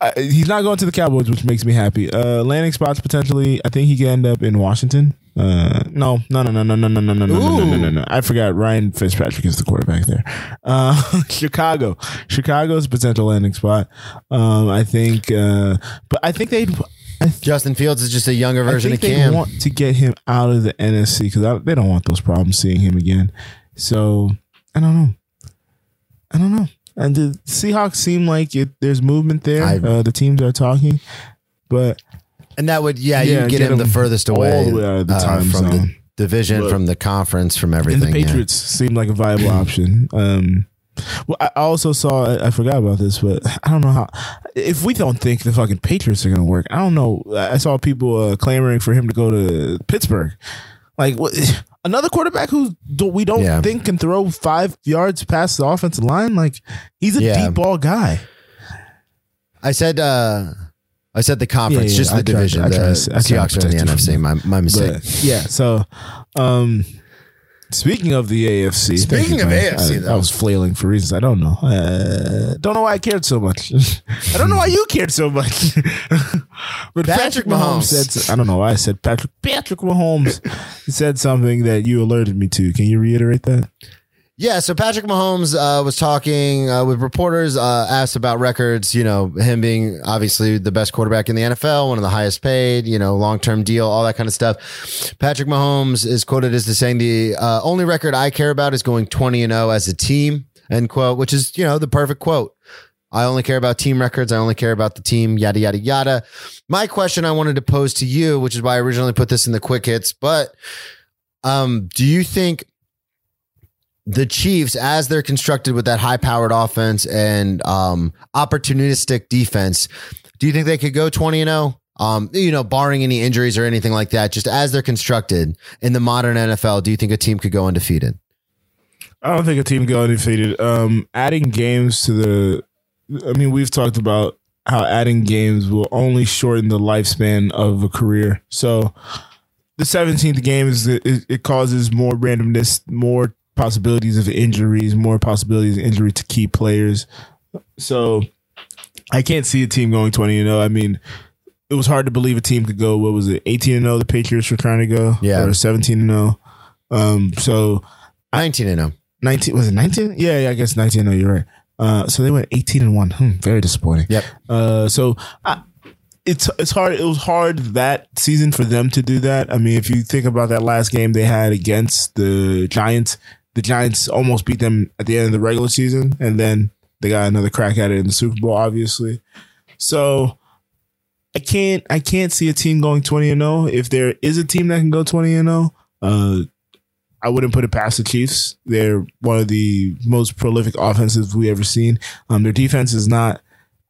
[SPEAKER 2] I, he's not going to the Cowboys, which makes me happy. Uh, landing spots potentially. I think he could end up in Washington. Uh, no, no, no, no, no, no, no, no, no, no, no, no, no, no. I forgot. Ryan Fitzpatrick is the quarterback there. Uh, Chicago. Chicago's potential landing spot. Um, I think, uh, but I think they'd. I th-
[SPEAKER 1] Justin Fields is just a younger version
[SPEAKER 2] I
[SPEAKER 1] of
[SPEAKER 2] think they
[SPEAKER 1] Cam.
[SPEAKER 2] want to get him out of the NFC because they don't want those problems seeing him again. So I don't know. I don't know. And the Seahawks seem like it. There's movement there.
[SPEAKER 1] I-
[SPEAKER 2] uh, the teams are talking, but
[SPEAKER 1] and that would, yeah,
[SPEAKER 2] Yeah,
[SPEAKER 1] you get,
[SPEAKER 2] get
[SPEAKER 1] him the
[SPEAKER 2] him
[SPEAKER 1] furthest
[SPEAKER 2] all
[SPEAKER 1] away,
[SPEAKER 2] the way out of the
[SPEAKER 1] uh,
[SPEAKER 2] time
[SPEAKER 1] from the
[SPEAKER 2] zone.
[SPEAKER 1] division,
[SPEAKER 2] But-
[SPEAKER 1] from the conference, from
[SPEAKER 2] and
[SPEAKER 1] everything.
[SPEAKER 2] the
[SPEAKER 1] yeah.
[SPEAKER 2] Patriots seem like a viable option. Um, well, I also saw. I I forgot about this, but I don't know how. If we don't think the fucking Patriots are going to work, I don't know. I saw people uh, clamoring for him to go to Pittsburgh. Like what? Another quarterback who do, we don't
[SPEAKER 1] Yeah.
[SPEAKER 2] think can throw five yards past the offensive line. Like he's a
[SPEAKER 1] Yeah.
[SPEAKER 2] deep ball guy.
[SPEAKER 1] I said, uh, I said the conference,
[SPEAKER 2] Yeah,
[SPEAKER 1] just
[SPEAKER 2] I
[SPEAKER 1] the
[SPEAKER 2] tried-
[SPEAKER 1] division.
[SPEAKER 2] I
[SPEAKER 1] the
[SPEAKER 2] tried I tried
[SPEAKER 1] Seahawks are in the NFC. My, my mistake.
[SPEAKER 2] But yeah, so um speaking of the AFC,
[SPEAKER 1] Speaking of
[SPEAKER 2] Brian.
[SPEAKER 1] AFC
[SPEAKER 2] I,
[SPEAKER 1] though.
[SPEAKER 2] I was flailing for reasons I don't know. Uh, don't know why I cared so much. I don't know why you cared so much. but
[SPEAKER 1] Patrick Mahomes.
[SPEAKER 2] said, I don't know why I said Patrick. Patrick Mahomes said something that you alerted me to. Can you reiterate that?
[SPEAKER 1] Yeah, so Patrick Mahomes uh, was talking uh, with reporters, uh, asked about records, you know, him being obviously the best quarterback in the NFL, one of the highest paid, you know, long term deal, all that kind of stuff. Patrick Mahomes is quoted as saying the uh, only record I care about is going 20 and 0 as a team, end quote, which is, you know, the perfect quote. I only care about team records. I only care about the team, yada, yada, yada. My question I wanted to pose to you, which is why I originally put this in the quick hits, but um, do you think the Chiefs, as they're constructed with that high powered offense and um, opportunistic defense, do you think they could go 20 and 0? Um, you know, barring any injuries or anything like that, just as they're constructed in the modern NFL, do you think a team could go undefeated?
[SPEAKER 2] I don't think a team could go undefeated. Um, adding games to the, I mean, we've talked about how adding games will only shorten the lifespan of a career. So the 17th game is it, it causes more randomness, more possibilities of injuries, more possibilities of injury to key players. So I can't see a team going 20 and 0. I mean, it was hard to believe a team could go, what was it, 18 and 0 the Patriots were trying to go?
[SPEAKER 1] Yeah.
[SPEAKER 2] Or 17 and 0. Um, so
[SPEAKER 1] 19 and 0.
[SPEAKER 2] 19 was it 19 yeah yeah i guess 19 and 0. you're right uh so they went 18 and 1 hmm, very disappointing
[SPEAKER 1] Yep.
[SPEAKER 2] uh so I, it's it's hard it was hard that season for them to do that i mean if you think about that last game they had against the giants the giants almost beat them at the end of the regular season and then they got another crack at it in the super bowl obviously so i can't i can't see a team going 20 and 0 if there is a team that can go 20 and 0 uh I wouldn't put it past the Chiefs. They're one of the most prolific offenses we ever seen. Um, their defense is not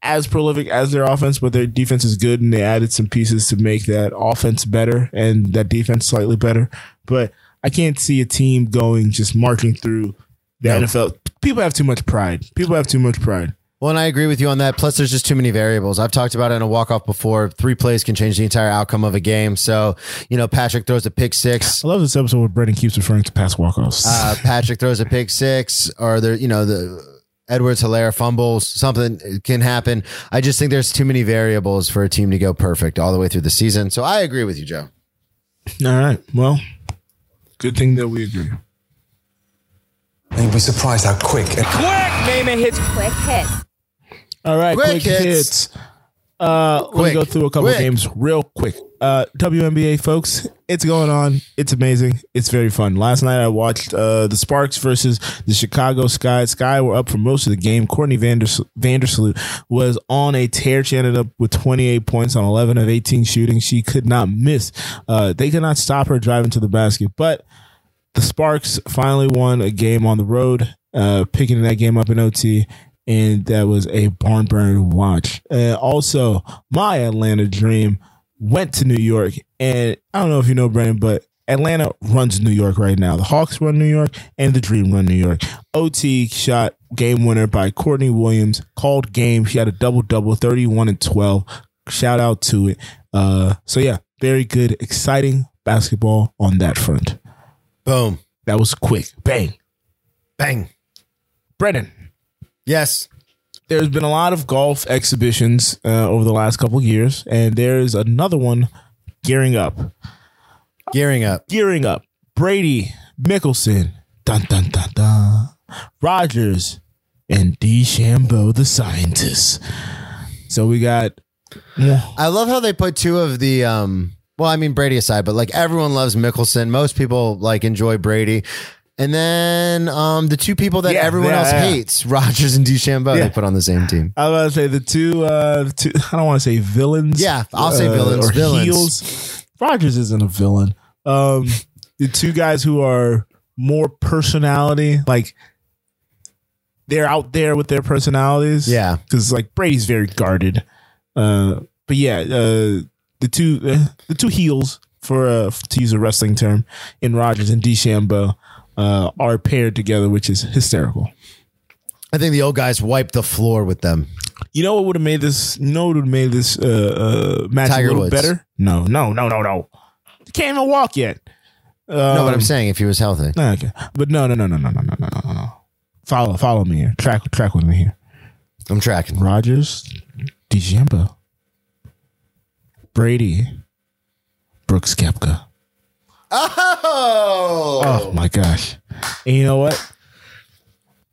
[SPEAKER 2] as prolific as their offense, but their defense is good, and they added some pieces to make that offense better and that defense slightly better. But I can't see a team going just marching through the NFL. People have too much pride. People have too much pride.
[SPEAKER 1] Well, and I agree with you on that. Plus, there's just too many variables. I've talked about it in a walk off before. Three plays can change the entire outcome of a game. So, you know, Patrick throws a pick six.
[SPEAKER 2] I love this episode where Brendan keeps referring to pass walk-offs.
[SPEAKER 1] Uh, Patrick throws a pick six, or the you know the Edwards Helaire fumbles. Something can happen. I just think there's too many variables for a team to go perfect all the way through the season. So I agree with you, Joe.
[SPEAKER 2] All right. Well, good thing that we agree.
[SPEAKER 4] You'd be surprised how quick and
[SPEAKER 3] Quick! Naaman hits
[SPEAKER 5] Quick hits.
[SPEAKER 2] All right,
[SPEAKER 1] Quick
[SPEAKER 2] quick,
[SPEAKER 1] hits.
[SPEAKER 2] hits. Uh, let me go through a couple
[SPEAKER 1] Quick.
[SPEAKER 2] games real quick. Uh, WNBA folks, it's going on. It's amazing. It's very fun. Last night I watched uh, the Sparks versus the Chicago Sky. Sky were up for most of the game. Courtney Vanders- Vandersloot was on a tear. She ended up with 28 points on 11 of 18 shooting. She could not miss. Uh, they could not stop her driving to the basket, but the Sparks finally won a game on the road, uh, picking that game up in OT, and that was a barn burner to watch. Uh, also, my Atlanta dream went to New York, and I don't know if you know Brennan, but Atlanta runs New York right now. The Hawks run New York, and the Dream run New York. OT shot game winner by Courtney Williams. Called game. She had a double double, thirty one and twelve. Shout out to it. Uh, so yeah, very good, exciting basketball on that front.
[SPEAKER 1] Boom.
[SPEAKER 2] That was quick. Bang.
[SPEAKER 1] Bang.
[SPEAKER 2] Brennan,
[SPEAKER 1] Yes.
[SPEAKER 2] there's been a lot of golf exhibitions uh, over the last couple of years, and there's another one gearing up.
[SPEAKER 1] Gearing up.
[SPEAKER 2] Gearing up. Brady, Mickelson, dun dun dun dun, Rodgers, and DeChambeau, the scientist. So we got.
[SPEAKER 1] I love how they put two of the um well, I mean Brady aside, but like everyone loves Mickelson. Most people like enjoy Brady. And then um the two people that
[SPEAKER 2] Yeah,
[SPEAKER 1] everyone
[SPEAKER 2] yeah,
[SPEAKER 1] else
[SPEAKER 2] yeah.
[SPEAKER 1] hates, Rodgers and DeChambeau, they put on the same team.
[SPEAKER 2] I was about to say the two. Uh, the two I don't want to say villains.
[SPEAKER 1] Yeah, I'll say villains,
[SPEAKER 2] or
[SPEAKER 1] villains.
[SPEAKER 2] heels. Rodgers isn't a villain. Um, the two guys who are more personality, like they're out there with their personalities.
[SPEAKER 1] Yeah.
[SPEAKER 2] because like Brady's very guarded. Uh, but yeah, uh, the two uh, the two heels for uh, to use a wrestling term in Rodgers and DeChambeau uh, are paired together, which is hysterical.
[SPEAKER 1] I think the old guys wiped the floor with them.
[SPEAKER 2] You know what would have made this? You know what would have made this uh, uh, match
[SPEAKER 1] Tiger
[SPEAKER 2] a little
[SPEAKER 1] Woods.
[SPEAKER 2] better? No, no, no, no, no. Can't even walk yet.
[SPEAKER 1] no, but I'm
[SPEAKER 2] Um,
[SPEAKER 1] saying if he was healthy.
[SPEAKER 2] Okay, but no, no, no, no, no, no, no, no, no, no. Follow, follow me here. Track, track with me here.
[SPEAKER 1] I'm tracking.
[SPEAKER 2] Rodgers, DeChambeau, Brady, Brooks Koepka.
[SPEAKER 1] Oh,
[SPEAKER 2] Oh my gosh! And you know what?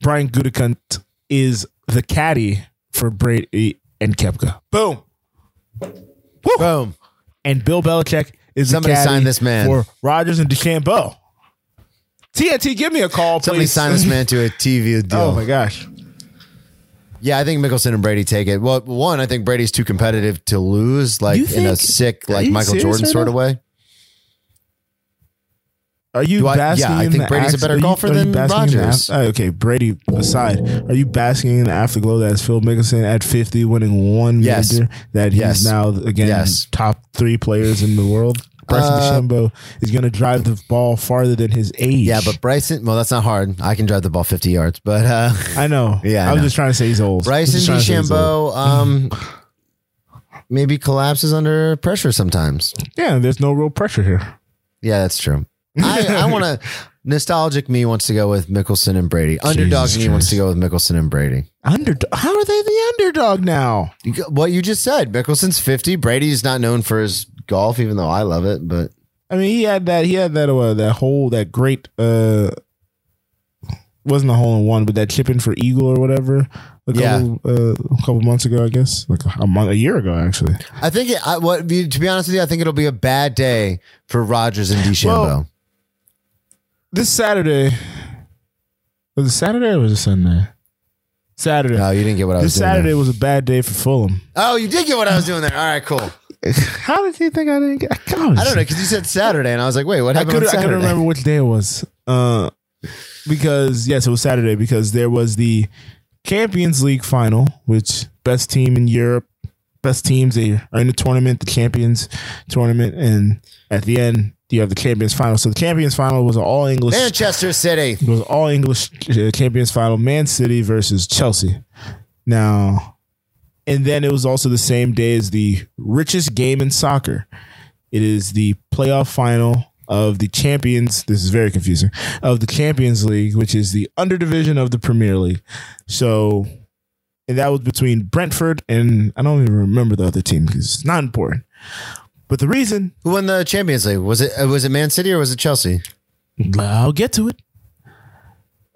[SPEAKER 2] Brian Gutekunst is the caddy for Brady and Koepka. Boom.
[SPEAKER 1] boom.
[SPEAKER 2] and Bill Belichick is
[SPEAKER 1] Somebody
[SPEAKER 2] the caddy
[SPEAKER 1] sign this man.
[SPEAKER 2] for Rodgers and DeChambeau. TNT, give me a call, please.
[SPEAKER 1] Somebody sign this man to a TV deal.
[SPEAKER 2] Oh my gosh!
[SPEAKER 1] Yeah, I think Mickelson and Brady take it. Well, one, I think Brady's too competitive to lose, like
[SPEAKER 2] You
[SPEAKER 1] in a
[SPEAKER 2] think-
[SPEAKER 1] sick,
[SPEAKER 2] are
[SPEAKER 1] like
[SPEAKER 2] you
[SPEAKER 1] Michael
[SPEAKER 2] serious
[SPEAKER 1] Jordan
[SPEAKER 2] right
[SPEAKER 1] sort of
[SPEAKER 2] now?
[SPEAKER 1] way.
[SPEAKER 2] Are you
[SPEAKER 1] Do I-
[SPEAKER 2] basking?
[SPEAKER 1] yeah, I
[SPEAKER 2] in
[SPEAKER 1] think
[SPEAKER 2] the
[SPEAKER 1] Brady's a better
[SPEAKER 2] are you-
[SPEAKER 1] golfer
[SPEAKER 2] are you
[SPEAKER 1] than
[SPEAKER 2] basking in the
[SPEAKER 1] Rodgers.
[SPEAKER 2] af- uh, okay, Brady aside, are you basking in the afterglow that's Phil Mickelson at fifty, winning one
[SPEAKER 1] Yes.
[SPEAKER 2] major? That he's
[SPEAKER 1] Yes.
[SPEAKER 2] now again
[SPEAKER 1] Yes.
[SPEAKER 2] top three players in the world. Bryson
[SPEAKER 1] Uh,
[SPEAKER 2] DeChambeau is going to drive the ball farther than his age.
[SPEAKER 1] Yeah, but Bryson, well, that's not hard. I can drive the ball 50 yards, but uh,
[SPEAKER 2] I know.
[SPEAKER 1] Yeah, I
[SPEAKER 2] I was
[SPEAKER 1] know.
[SPEAKER 2] just trying to say he's old.
[SPEAKER 1] Bryson
[SPEAKER 2] just trying to say he's old.
[SPEAKER 1] DeChambeau um, maybe collapses under pressure sometimes.
[SPEAKER 2] Yeah, there's no real pressure here.
[SPEAKER 1] Yeah, that's true. I, I want to. Nostalgic me wants to go with Mickelson and Brady. Underdog
[SPEAKER 2] Jesus
[SPEAKER 1] me wants to go with Mickelson and Brady.
[SPEAKER 2] Underdog. How are they the underdog now?
[SPEAKER 1] You What you just said, Mickelson's 50. Brady's not known for his golf, even though I love it. But
[SPEAKER 2] I mean, he had that. He had that. Uh, that whole that great. uh Wasn't a hole in one, but that chip in for eagle or whatever. A couple,
[SPEAKER 1] Yeah.
[SPEAKER 2] uh, a couple months ago, I guess, like a month, a year ago, actually.
[SPEAKER 1] I think it, I, what to be honest with you, I think it'll be a bad day for Rodgers and DeChambeau.
[SPEAKER 2] Well, This Saturday was it Saturday or was it Sunday? Saturday.
[SPEAKER 1] no, you didn't get what I was
[SPEAKER 2] this. Saturday
[SPEAKER 1] there.
[SPEAKER 2] was a bad day for Fulham.
[SPEAKER 1] Oh, you did get what I was doing there. All right, cool.
[SPEAKER 2] How did you think I didn't get? Gosh.
[SPEAKER 1] I don't know because you said Saturday, and I was like, wait, what
[SPEAKER 2] I
[SPEAKER 1] happened
[SPEAKER 2] could
[SPEAKER 1] on
[SPEAKER 2] I
[SPEAKER 1] Saturday?
[SPEAKER 2] couldn't remember which day it was. Uh, because yes, it was Saturday because there was the Champions League final, which best team in Europe, best teams they are in the tournament, the Champions tournament, and at the end you have the Champions final. So the Champions final was an all English.
[SPEAKER 1] Manchester City.
[SPEAKER 2] It was all English uh, Champions final, Man City versus Chelsea. Now, and then it was also the same day as the richest game in soccer. It is the playoff final of the Champions. This is very confusing. Of the Champions League, which is the under division of the Premier League. So, and that was between Brentford and I don't even remember the other team because it's not important. But the reason
[SPEAKER 1] Who won the Champions League? Was it was it Man City or was it Chelsea?
[SPEAKER 2] I'll get to it.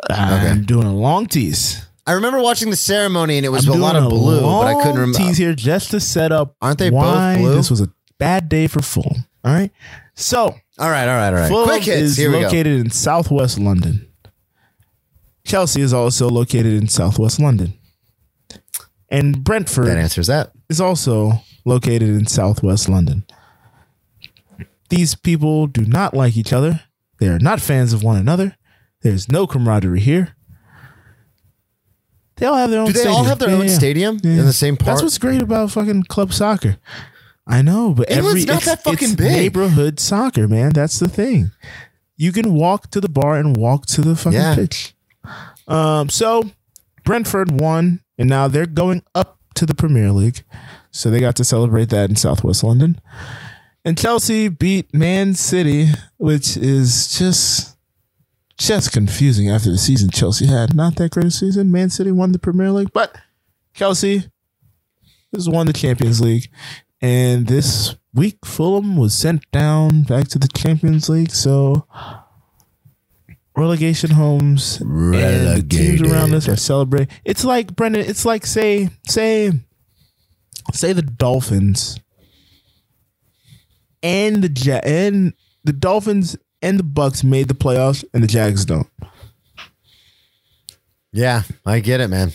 [SPEAKER 2] I'm doing a long tease.
[SPEAKER 1] I remember watching the ceremony and it was
[SPEAKER 2] I'm
[SPEAKER 1] a lot of blue, but I couldn't remember.
[SPEAKER 2] Tease here just to set up.
[SPEAKER 1] Aren't they both blue?
[SPEAKER 2] This was a bad day for Fulham. All right. So
[SPEAKER 1] All right, all right, all right.
[SPEAKER 2] Fulham
[SPEAKER 1] Quick hits.
[SPEAKER 2] is
[SPEAKER 1] Here we go.
[SPEAKER 2] located in southwest London. Chelsea is also located in southwest London. And Brentford
[SPEAKER 1] That answers that.
[SPEAKER 2] is also located in southwest London. These people do not like each other. They are not fans of one another. There's no camaraderie here. They all have their own
[SPEAKER 1] Do they
[SPEAKER 2] stadium.
[SPEAKER 1] all have their
[SPEAKER 2] Yeah,
[SPEAKER 1] own
[SPEAKER 2] yeah.
[SPEAKER 1] stadium
[SPEAKER 2] Yeah.
[SPEAKER 1] in the same part?
[SPEAKER 2] That's what's great about fucking club soccer. I know, but
[SPEAKER 1] England's
[SPEAKER 2] every
[SPEAKER 1] not
[SPEAKER 2] it's,
[SPEAKER 1] that fucking big.
[SPEAKER 2] neighborhood soccer, man. That's the thing. You can walk to the bar and walk to the fucking pitch. Um, so Brentford won, and now they're going up to the Premier League. So they got to celebrate that in Southwest London. And Chelsea beat Man City, which is just just confusing after the season Chelsea had. Not that great a season. Man City won the Premier League, but Chelsea has won the Champions League. And this week, Fulham was sent down back to the Champions League. So relegation homes and the teams around us are celebrating. It's like Brendan. It's like say say say the Dolphins and the ja- and the Dolphins and the Bucks made the playoffs and the Jags don't.
[SPEAKER 1] yeah, I get it, man.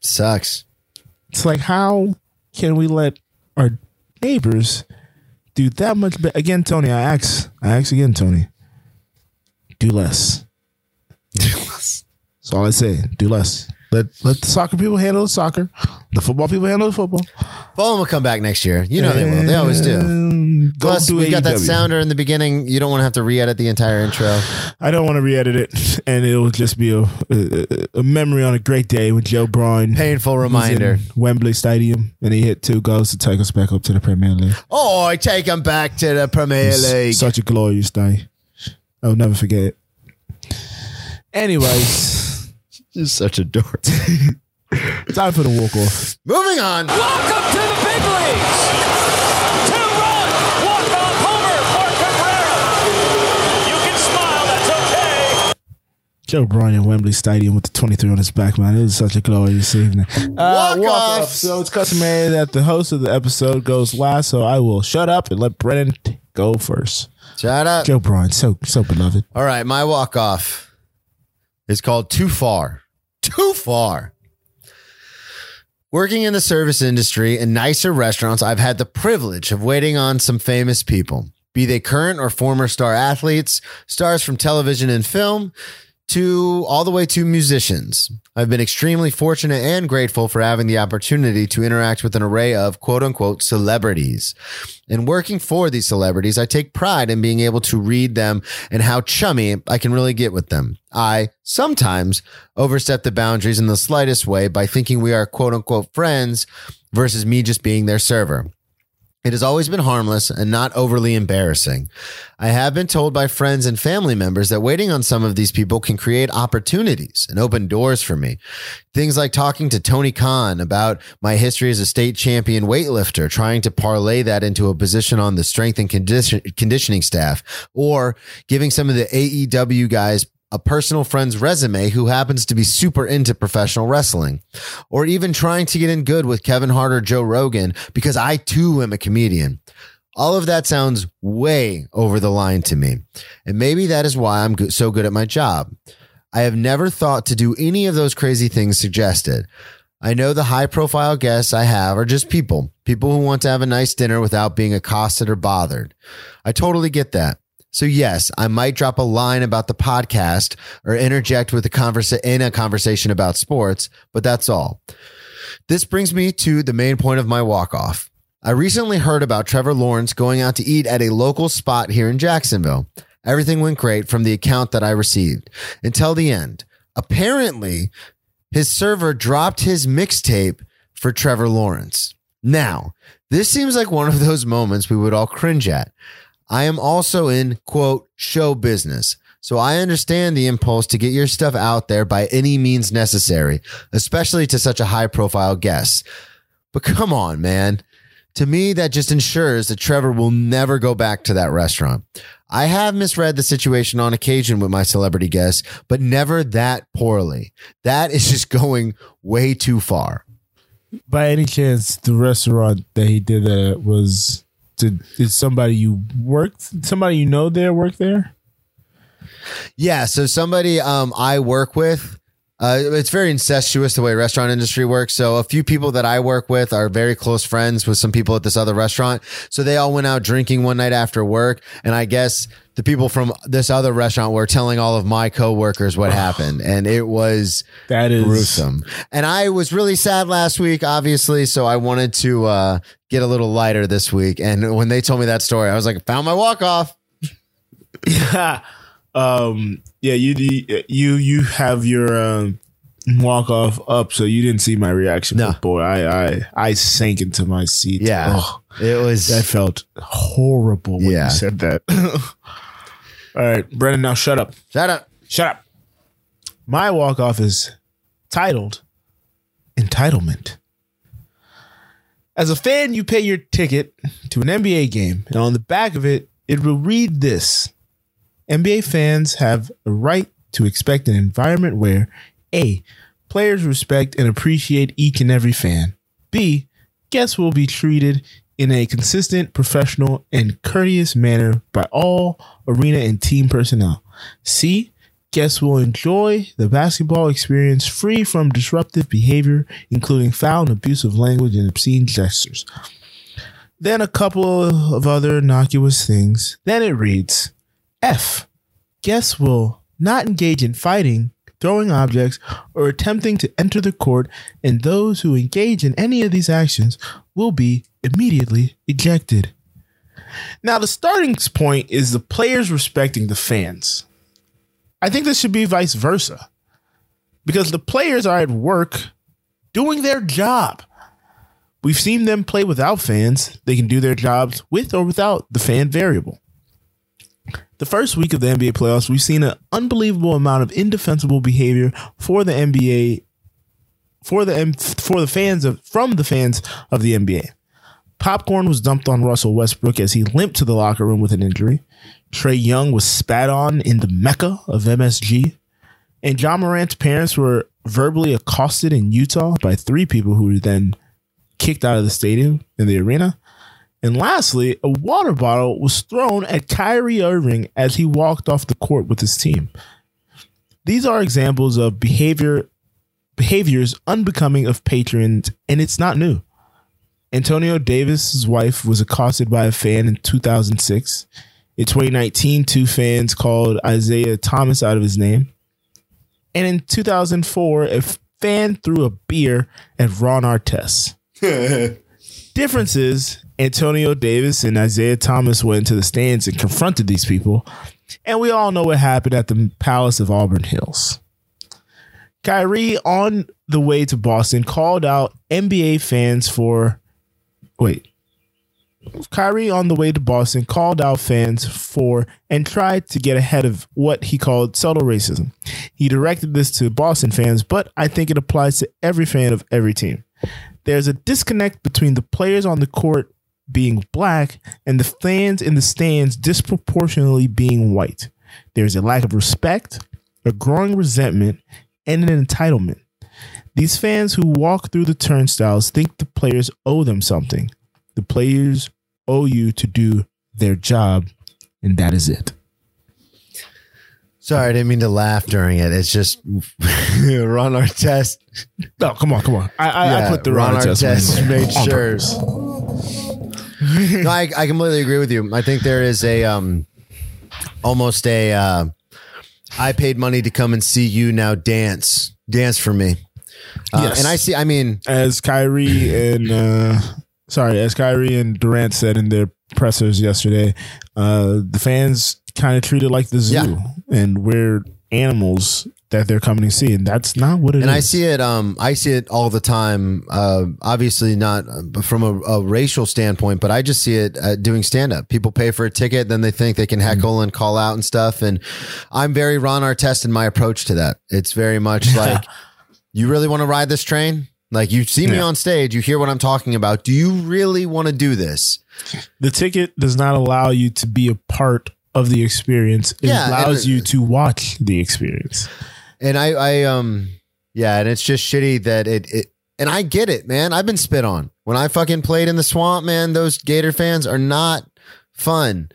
[SPEAKER 1] Sucks.
[SPEAKER 2] It's like how can we let our neighbors do that much better? Again, Tony, I ask, I ask again, Tony. Do less. Do less. That's all I say. Do less. Let let the soccer people handle the soccer. The football people handle the football.
[SPEAKER 1] Fulham will come back next year. You know they will. They always do.
[SPEAKER 2] Go
[SPEAKER 1] Plus,
[SPEAKER 2] do
[SPEAKER 1] we got that
[SPEAKER 2] AEW.
[SPEAKER 1] sounder in the beginning. You don't want to have to re-edit the entire intro.
[SPEAKER 2] I don't want to re-edit it, and it will just be a, a, a memory on a great day with Joe Bryan.
[SPEAKER 1] Painful reminder.
[SPEAKER 2] Wembley Stadium, and he hit two goals to take us back up to the Premier League.
[SPEAKER 1] Oh, I take him back to the Premier League.
[SPEAKER 2] Such a glorious day. I'll never forget it. Anyways,
[SPEAKER 1] Just such a dork.
[SPEAKER 2] time for the walk off.
[SPEAKER 1] Moving on.
[SPEAKER 3] Welcome to the big leagues. Two-run walk-off homer for Cabrera. You can smile. That's okay.
[SPEAKER 2] Joe Bryan in Wembley Stadium with the 23 on his back, man. It was such a glorious evening. Uh,
[SPEAKER 1] Walk-off.
[SPEAKER 2] So it's customary that the host of the episode goes last, so I will shut up and let Brennan go first.
[SPEAKER 1] Shut up.
[SPEAKER 2] Joe Bryan, so so beloved.
[SPEAKER 1] All right, my walk off is called Too Far. Too Far. Working in the service industry in nicer restaurants, I've had the privilege of waiting on some famous people, be they current or former star athletes, stars from television and film, to all the way to musicians. I've been extremely fortunate and grateful for having the opportunity to interact with an array of quote unquote celebrities. In working for these celebrities, I take pride in being able to read them and how chummy I can really get with them. I sometimes overstep the boundaries in the slightest way by thinking we are quote unquote friends versus me just being their server. It has always been harmless and not overly embarrassing. I have been told by friends and family members that waiting on some of these people can create opportunities and open doors for me. Things like talking to Tony Khan about my history as a state champion weightlifter, trying to parlay that into a position on the strength and condition- conditioning staff, or giving some of the AEW guys a personal friend's resume who happens to be super into professional wrestling, or even trying to get in good with Kevin Hart or Joe Rogan because I too am a comedian. All of that sounds way over the line to me. And maybe that is why I'm so good at my job. I have never thought to do any of those crazy things suggested. I know the high profile guests I have are just people, people who want to have a nice dinner without being accosted or bothered. I totally get that. So yes, I might drop a line about the podcast or interject with a conversa- in a conversation about sports, but that's all. This brings me to the main point of my walk off. I recently heard about Trevor Lawrence going out to eat at a local spot here in Jacksonville. Everything went great from the account that I received until the end. Apparently, his server dropped his mixtape for Trevor Lawrence. Now, this seems like one of those moments we would all cringe at. I am also in quote show business. So I understand the impulse to get your stuff out there by any means necessary, especially to such a high profile guest. But come on, man. to me, that just ensures that Trevor will never go back to that restaurant. I have misread the situation on occasion with my celebrity guests, but never that poorly. That is just going way too far.
[SPEAKER 2] By any chance, the restaurant that he did that at was did, did somebody you worked somebody you know there work there?
[SPEAKER 1] Yeah. So somebody um, I work with, uh, it's very incestuous the way restaurant industry works. So a few people that I work with are very close friends with some people at this other restaurant. So they all went out drinking one night after work. And I guess the people from this other restaurant were telling all of my coworkers what happened. And it was
[SPEAKER 2] That is
[SPEAKER 1] gruesome. And I was really sad last week, obviously. So I wanted to uh, get a little lighter this week. And when they told me that story, I was like, found my walk off.
[SPEAKER 2] um yeah you you you have your um walk off up so you didn't see my reaction
[SPEAKER 1] No.
[SPEAKER 2] boy i i i sank into my seat
[SPEAKER 1] Yeah.
[SPEAKER 2] Oh,
[SPEAKER 1] It was.
[SPEAKER 2] that felt horrible when
[SPEAKER 1] Yeah.
[SPEAKER 2] you said that all right brendan now shut up
[SPEAKER 1] Shut up.
[SPEAKER 2] shut up my walk off is titled entitlement as a fan you pay your ticket to an nba game and on the back of it it will read this NBA fans have a right to expect an environment where A. Players respect and appreciate each and every fan. B. Guests will be treated in a consistent, professional, and courteous manner by all arena and team personnel. C. Guests will enjoy the basketball experience free from disruptive behavior, including foul and abusive language and obscene gestures. Then a couple of other innocuous things. Then it reads F. Guests will not engage in fighting, throwing objects, or attempting to enter the court, and those who engage in any of these actions will be immediately ejected. Now, the starting point is the players respecting the fans. I think this should be vice versa because the players are at work doing their job. We've seen them play without fans. They can do their jobs with or without the fan variable. The first week of the NBA playoffs, we've seen an unbelievable amount of indefensible behavior for the NBA, for the for the fans of from the fans of the NBA. Popcorn was dumped on Russell Westbrook as he limped to the locker room with an injury. Trae Young was spat on in the mecca of MSG, and Ja Morant's parents were verbally accosted in Utah by three people who were then kicked out of the stadium in the arena. And lastly, a water bottle was thrown at Kyrie Irving as he walked off the court with his team. These are examples of behavior behaviors unbecoming of patrons, and it's not new. Antonio Davis's wife was accosted by a fan in 2006. In 2019, two fans called Isaiah Thomas out of his name. And in 2004, a fan threw a beer at Ron Artest. Difference is Antonio Davis and Isaiah Thomas went into the stands and confronted these people. And we all know what happened at the Palace of Auburn Hills. Kyrie, on the way to Boston, called out NBA fans for. Wait. Kyrie, on the way to Boston, called out fans for and tried to get ahead of what he called subtle racism. He directed this to Boston fans, but I think it applies to every fan of every team. There's a disconnect between the players on the court being black and the fans in the stands disproportionately being white. There's a lack of respect, a growing resentment, and an entitlement. These fans who walk through the turnstiles think the players owe them something. The players owe you to do their job, and that is it.
[SPEAKER 1] Sorry, I didn't mean to laugh during it. It's just Ron Artest.
[SPEAKER 2] No, come on, come on. I, I, I put the
[SPEAKER 1] Ron
[SPEAKER 2] Ron Artest
[SPEAKER 1] Artest made sure. no, I, I completely agree with you. I think there is a um almost a uh, I paid money to come and see you now dance dance for me. Uh,
[SPEAKER 2] Yes.
[SPEAKER 1] And I see. I mean,
[SPEAKER 2] as Kyrie and uh, sorry, as Kyrie and Durant said in their pressers yesterday, uh, the fans kind of treated like the zoo,
[SPEAKER 1] Yeah.
[SPEAKER 2] and we're animals that they're coming to see, and that's not what it is.
[SPEAKER 1] and I see it. Um, I see it all the time. Uh, obviously not uh, from a, a racial standpoint, but I just see it uh, doing stand up. People pay for a ticket, then they think they can heckle and call out and stuff. And I'm very Ron Artest in my approach to that. It's very much like, you really want to ride this train? Like you see me
[SPEAKER 2] Yeah.
[SPEAKER 1] on stage, you hear what I'm talking about. Do you really want to do this?
[SPEAKER 2] The ticket does not allow you to be a part of the experience. It
[SPEAKER 1] Yeah,
[SPEAKER 2] allows you to watch the experience.
[SPEAKER 1] And I, I, um, yeah, and it's just shitty that it, it, and I get it, man. I've been spit on when I fucking played in the swamp, man. Those Gator fans are not fun.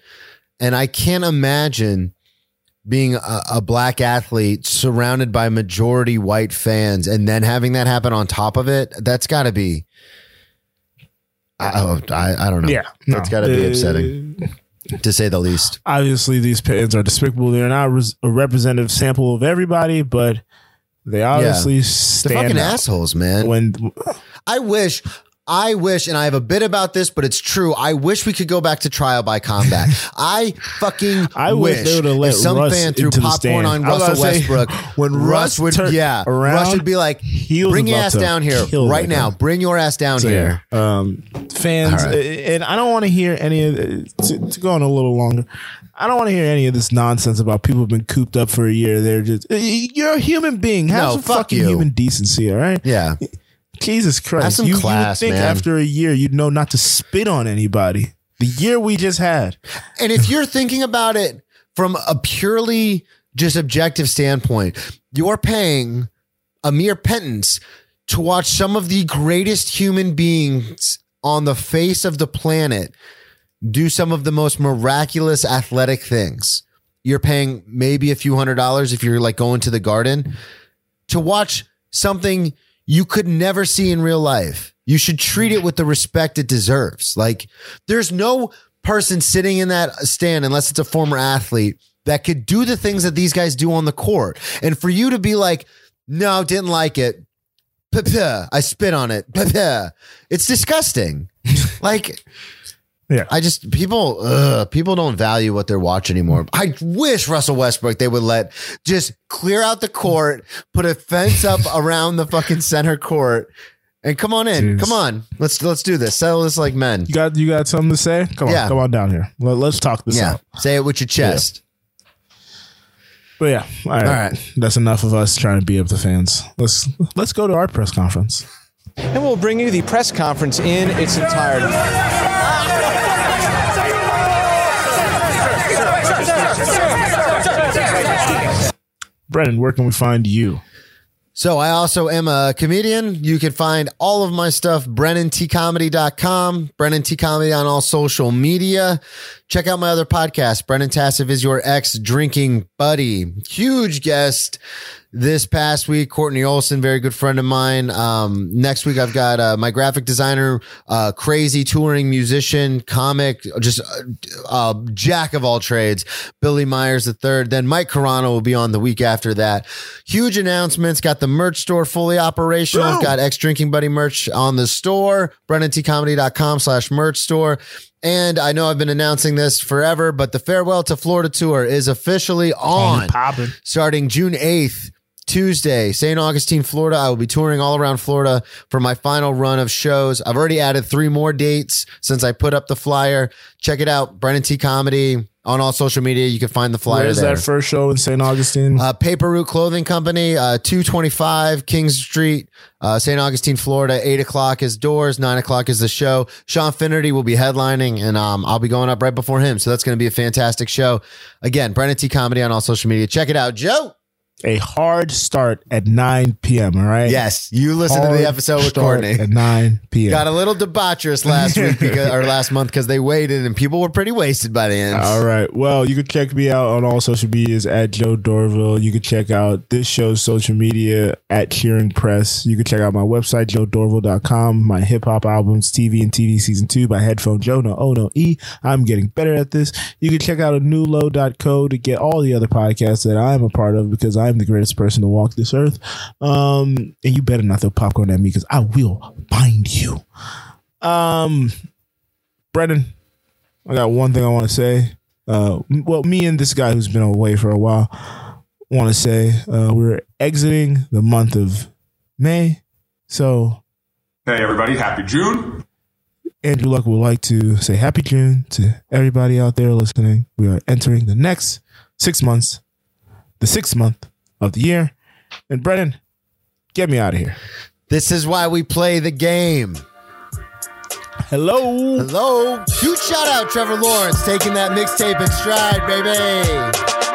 [SPEAKER 1] And I can't imagine being a, a black athlete surrounded by majority white fans and then having that happen on top of it. That's got to be, I, oh, I, I don't know. Yeah. That's got to be
[SPEAKER 2] Uh,
[SPEAKER 1] upsetting to say the least.
[SPEAKER 2] Obviously, these fans are despicable. They're not res- a representative sample of everybody, but they obviously stand.
[SPEAKER 1] They're
[SPEAKER 2] fucking
[SPEAKER 1] assholes, man.
[SPEAKER 2] When
[SPEAKER 1] I wish, I wish, and I have a bit about this, but it's true. I wish we could go back to trial by combat. I fucking
[SPEAKER 2] I wish they let
[SPEAKER 1] if some
[SPEAKER 2] Russ
[SPEAKER 1] fan threw popcorn on Russell
[SPEAKER 2] say,
[SPEAKER 1] Westbrook.
[SPEAKER 2] when Russ
[SPEAKER 1] would,
[SPEAKER 2] turned
[SPEAKER 1] yeah,
[SPEAKER 2] around,
[SPEAKER 1] Russ would be like, "Bring your ass down here right now.
[SPEAKER 2] guy.
[SPEAKER 1] Bring your ass down
[SPEAKER 2] So,
[SPEAKER 1] here."
[SPEAKER 2] um, fans,
[SPEAKER 1] right.
[SPEAKER 2] and I don't want to hear any of to, to go on a little longer. I don't want to hear any of this nonsense about people who've been cooped up for a year. They're just you're a human being. Have
[SPEAKER 1] No,
[SPEAKER 2] some
[SPEAKER 1] fuck
[SPEAKER 2] fucking
[SPEAKER 1] you.
[SPEAKER 2] human decency, all right?
[SPEAKER 1] Yeah,
[SPEAKER 2] Jesus Christ,
[SPEAKER 1] Have some
[SPEAKER 2] you,
[SPEAKER 1] class,
[SPEAKER 2] you would think
[SPEAKER 1] man.
[SPEAKER 2] after a year you'd know not to spit on anybody. The year we just had,
[SPEAKER 1] and if you're thinking about it from a purely just objective standpoint, you're paying a mere pittance to watch some of the greatest human beings on the face of the planet do some of the most miraculous athletic things. You're paying maybe a few hundred dollars if you're like going to the garden to watch something you could never see in real life. You should treat it with the respect it deserves. Like there's no person sitting in that stand unless it's a former athlete that could do the things that these guys do on the court. And for you to be like, no, didn't like it. I spit on it. It's disgusting. like
[SPEAKER 2] yeah.
[SPEAKER 1] I just people ugh, people don't value what they're watching anymore. I wish Russell Westbrook they would let just clear out the court, put a fence up around the fucking center court, and come on in.
[SPEAKER 2] Jeez.
[SPEAKER 1] Come on, let's let's do this. Settle this like men.
[SPEAKER 2] you got you got something to say? Come on, come on down here. Let, let's talk this
[SPEAKER 1] Yeah,
[SPEAKER 2] out.
[SPEAKER 1] say it with your chest.
[SPEAKER 2] But yeah, all right.
[SPEAKER 1] All right.
[SPEAKER 2] That's enough of us trying to be up the fans. Let's let's go to our press conference.
[SPEAKER 5] And we'll bring you the press conference in its entirety.
[SPEAKER 2] Brennan, where can we find you?
[SPEAKER 1] So I also am a comedian. You can find all of my stuff, BrennanTComedy.com, Brennan T Comedy on all social media. Check out my other podcast, Brennan Tassif is your ex drinking buddy. Huge guest this past week, Courtney Olson, very good friend of mine. Um, next week, I've got uh, my graphic designer, uh, crazy touring musician, comic, just uh, uh, jack of all trades, Billy Myers the third. Then Mike Carano will be on the week after that. Huge announcements. Got the merch store fully operational. Got ex drinking buddy merch on the store, BrennanTComedy.com slash merch store. And I know I've been announcing this forever, but the Farewell to Florida tour is officially on. starting June 8th, Tuesday, St. Augustine, Florida. I will be touring all around Florida for my final run of shows. I've already added three more dates since I put up the flyer. Check it out, Brennan T Comedy on all social media. You can find the flyer
[SPEAKER 2] Where's that first show in St. Augustine?
[SPEAKER 1] Uh, Paper Route Clothing Company, uh, 225 Kings Street, uh, St. Augustine, Florida. 8 o'clock is doors, 9 o'clock is the show. Sean Finnerty will be headlining, and um, I'll be going up right before him. So that's going to be a fantastic show. Again, Brennan T Comedy on all social media. Check it out. Joe.
[SPEAKER 2] A hard start at 9 p.m. All right.
[SPEAKER 1] Yes, you listen to the episode with Courtney.
[SPEAKER 2] at 9 p.m.
[SPEAKER 1] Got a little debaucherous last week because, or last month because they waited and people were pretty wasted by the end.
[SPEAKER 2] All right. Well, you can check me out on all social medias at Joe Dorville. You can check out this show's social media at Cheering Press. You can check out my website, joedorville.com, my hip hop albums, TV and TV season two by Headphone Joe. No, oh, no, E. I'm getting better at this. You can check out a newlow.co to get all the other podcasts that I'm a part of because I'm the greatest person to walk this earth. Um, and you better not throw popcorn at me because I will find you. Um, Brennan, I got one thing I want to say. Uh, well, me and this guy who's been away for a while want to say uh, we're exiting the month of May. So
[SPEAKER 6] Hey, everybody, happy June.
[SPEAKER 2] Andrew Luck would like to say Happy June to everybody out there listening. We are entering the next six months, the sixth month of the year. And Brennan, get me out of here.
[SPEAKER 1] This is why we play the game.
[SPEAKER 2] Hello.
[SPEAKER 1] Hello. Huge shout out, Trevor Lawrence, taking that mixtape in stride, baby.